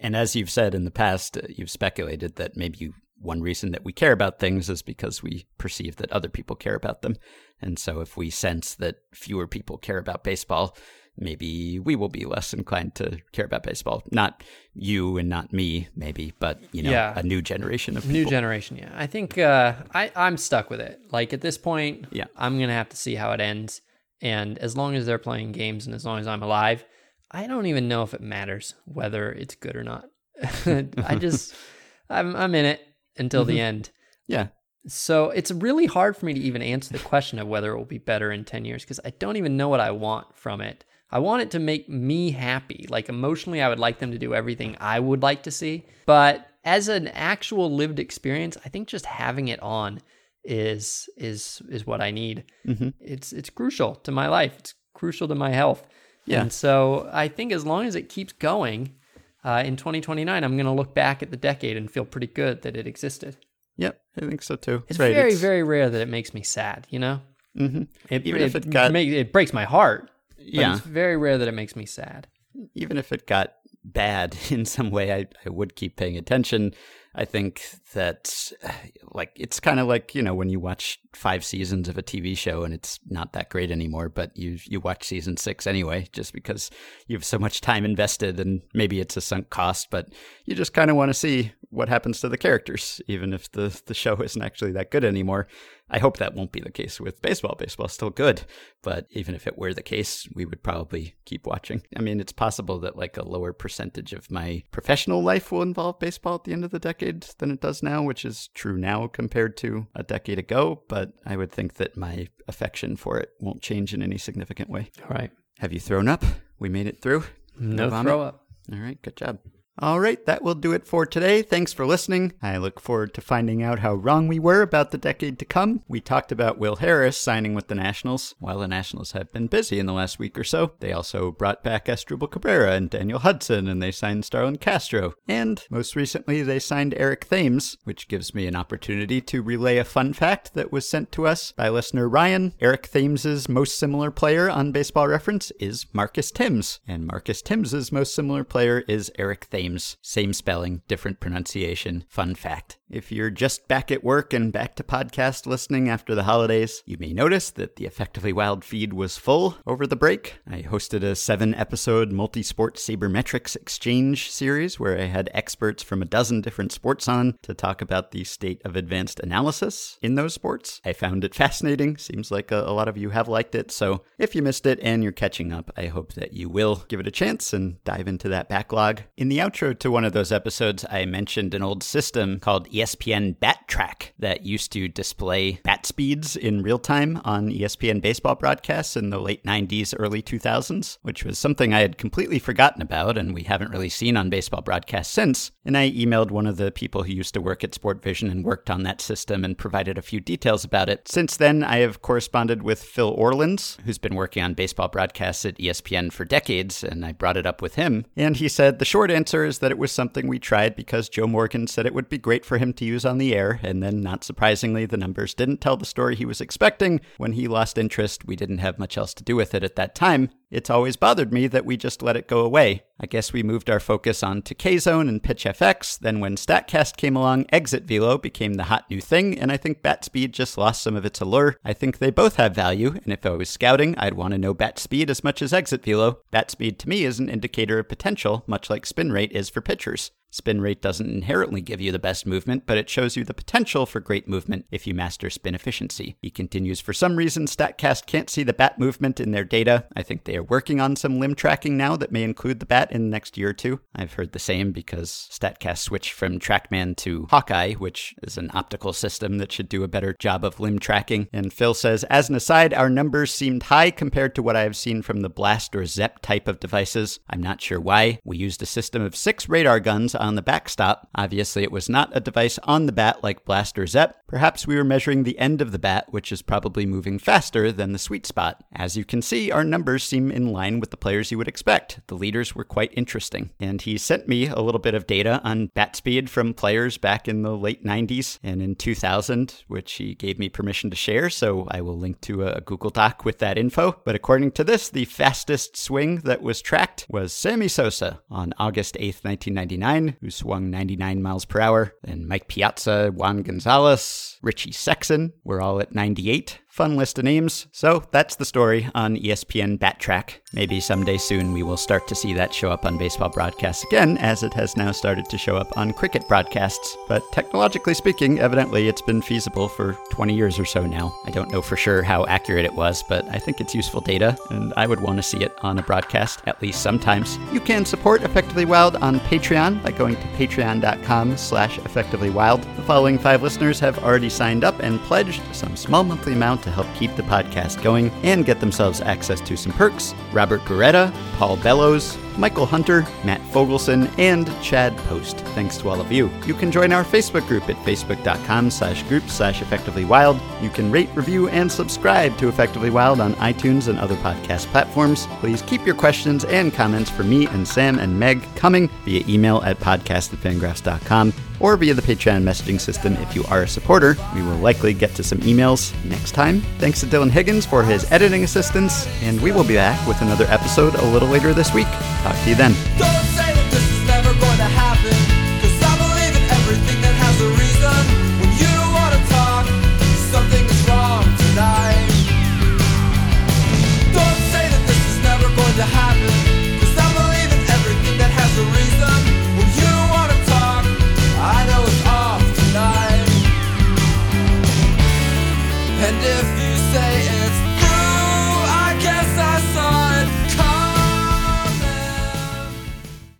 B: And as you've said in the past, uh, you've speculated that maybe one reason that we care about things is because we perceive that other people care about them. And so if we sense that fewer people care about baseball, maybe we will be less inclined to care about baseball. Not you and not me, maybe, but you know, yeah. a new generation of people.
A: new generation. Yeah, I think uh, I I'm stuck with it. Like at this point, yeah, I'm gonna have to see how it ends. And as long as they're playing games and as long as I'm alive, I don't even know if it matters whether it's good or not. I just I'm I'm in it until mm-hmm. the end.
B: Yeah.
A: So it's really hard for me to even answer the question of whether it will be better in 10 years because I don't even know what I want from it. I want it to make me happy. Like emotionally, I would like them to do everything I would like to see. But as an actual lived experience, I think just having it on is is is what I need. Mm-hmm. It's it's crucial to my life. It's crucial to my health. Yeah. And so I think as long as it keeps going, uh, in 2029, I'm going to look back at the decade and feel pretty good that it existed.
B: Yep, I think so too.
A: It's right. very, it's... very rare that it makes me sad. You know, mm-hmm. it, Even it, if it, got... Make, it breaks my heart yeah. it's very rare that it makes me sad.
B: Even if it got bad in some way, I, I would keep paying attention. I think that, like, it's kind of like you know when you watch five seasons of a TV show and it's not that great anymore, but you you watch season six anyway, just because you have so much time invested and maybe it's a sunk cost, but you just kind of want to see what happens to the characters, even if the the show isn't actually that good anymore. I hope that won't be the case with baseball. Baseball's still good, but even if it were the case, we would probably keep watching. I mean, it's possible that like a lower percentage of my professional life will involve baseball at the end of the decade than it does now, which is true now compared to a decade ago, but I would think that my affection for it won't change in any significant way.
A: All right.
B: Have you thrown up? We made it through.
A: No, no throw up.
B: All right, good job. All right, that will do it for today. Thanks for listening. I look forward to finding out how wrong we were about the decade to come. We talked about Will Harris signing with the Nationals. While the Nationals have been busy in the last week or so, they also brought back Asdrubal Cabrera and Daniel Hudson, and they signed Starlin Castro. And most recently, they signed Eric Thames, which gives me an opportunity to relay a fun fact that was sent to us by listener Ryan. Eric Thames's most similar player on Baseball Reference is Marcus Thames, and Marcus Thames's most similar player is Eric Thames names, same spelling, different pronunciation. Fun fact. If you're just back at work and back to podcast listening after the holidays, you may notice that the Effectively Wild feed was full over the break. I hosted a seven episode multi sport sabermetrics exchange series where I had experts from a dozen different sports on to talk about the state of advanced analysis in those sports. I found it fascinating. Seems like a, a lot of you have liked it. So if you missed it and you're catching up, I hope that you will give it a chance and dive into that backlog. In the outro to one of those episodes, I mentioned an old system called ESPN Bat Track that used to display bat speeds in real time on ESPN baseball broadcasts in the late 90s, early 2000s, which was something I had completely forgotten about and we haven't really seen on baseball broadcasts since. And I emailed one of the people who used to work at Sportvision and worked on that system and provided a few details about it. Since then, I have corresponded with Phil Orlins, who's been working on baseball broadcasts at ESPN for decades, and I brought it up with him. And he said the short answer is that it was something we tried because Joe Morgan said it would be great for him to use on the air, and then, not surprisingly, the numbers didn't tell the story he was expecting. When he lost interest, we didn't have much else to do with it at that time. It's always bothered me that we just let it go away. I guess we moved our focus on to K-Zone and PitchFX, then when StatCast came along, Exit Velo became the hot new thing, and I think bat speed just lost some of its allure. I think they both have value, and if I was scouting, I'd want to know bat speed as much as exit velo. Bat speed to me is an indicator of potential, much like spin rate is for pitchers. Spin rate doesn't inherently give you the best movement, but it shows you the potential for great movement if you master spin efficiency. He continues, for some reason, StatCast can't see the bat movement in their data. I think they are working on some limb tracking now that may include the bat in the next year or two. I've heard the same because StatCast switched from TrackMan to Hawkeye, which is an optical system that should do a better job of limb tracking. And Phil says, as an aside, our numbers seemed high compared to what I have seen from the Blast or Zep type of devices. I'm not sure why. We used a system of six radar guns on the backstop. Obviously, it was not a device on the bat like Blast or Zep. Perhaps we were measuring the end of the bat, which is probably moving faster than the sweet spot. As you can see, our numbers seem in line with the players you would expect. The leaders were quite interesting. And he sent me a little bit of data on bat speed from players back in the late 90s and in 2000, which he gave me permission to share, so I will link to a Google Doc with that info. But according to this, the fastest swing that was tracked was Sammy Sosa on August 8th, 1999, who swung 99 miles per hour. Then Mike Piazza, Juan Gonzalez, Richie Sexson were all at 98. Fun list of names. So that's the story on ESPN Bat Track. Maybe someday soon we will start to see that show up on baseball broadcasts again, as it has now started to show up on cricket broadcasts. But technologically speaking, evidently it's been feasible for 20 years or so now. I don't know for sure how accurate it was, but I think it's useful data, and I would want to see it on a broadcast at least sometimes. You can support Effectively Wild on Patreon by going to patreon.com slash effectivelywild. The following five listeners have already signed up and pledged some small monthly amount to help keep the podcast going and get themselves access to some perks. Robert Beretta, Paul Bellows, Michael Hunter, Matt Fogelson, and Chad Post. Thanks to all of you. You can join our Facebook group at facebook.com slash group slash effectively wild. You can rate, review, and subscribe to Effectively Wild on iTunes and other podcast platforms. Please keep your questions and comments for me and Sam and Meg coming via email at podcast at fangraphs.com or via the Patreon messaging system if you are a supporter. We will likely get to some emails next time. Thanks to Dylan Higgins for his editing assistance, and we will be back with another episode a little later this week. Talk to you then.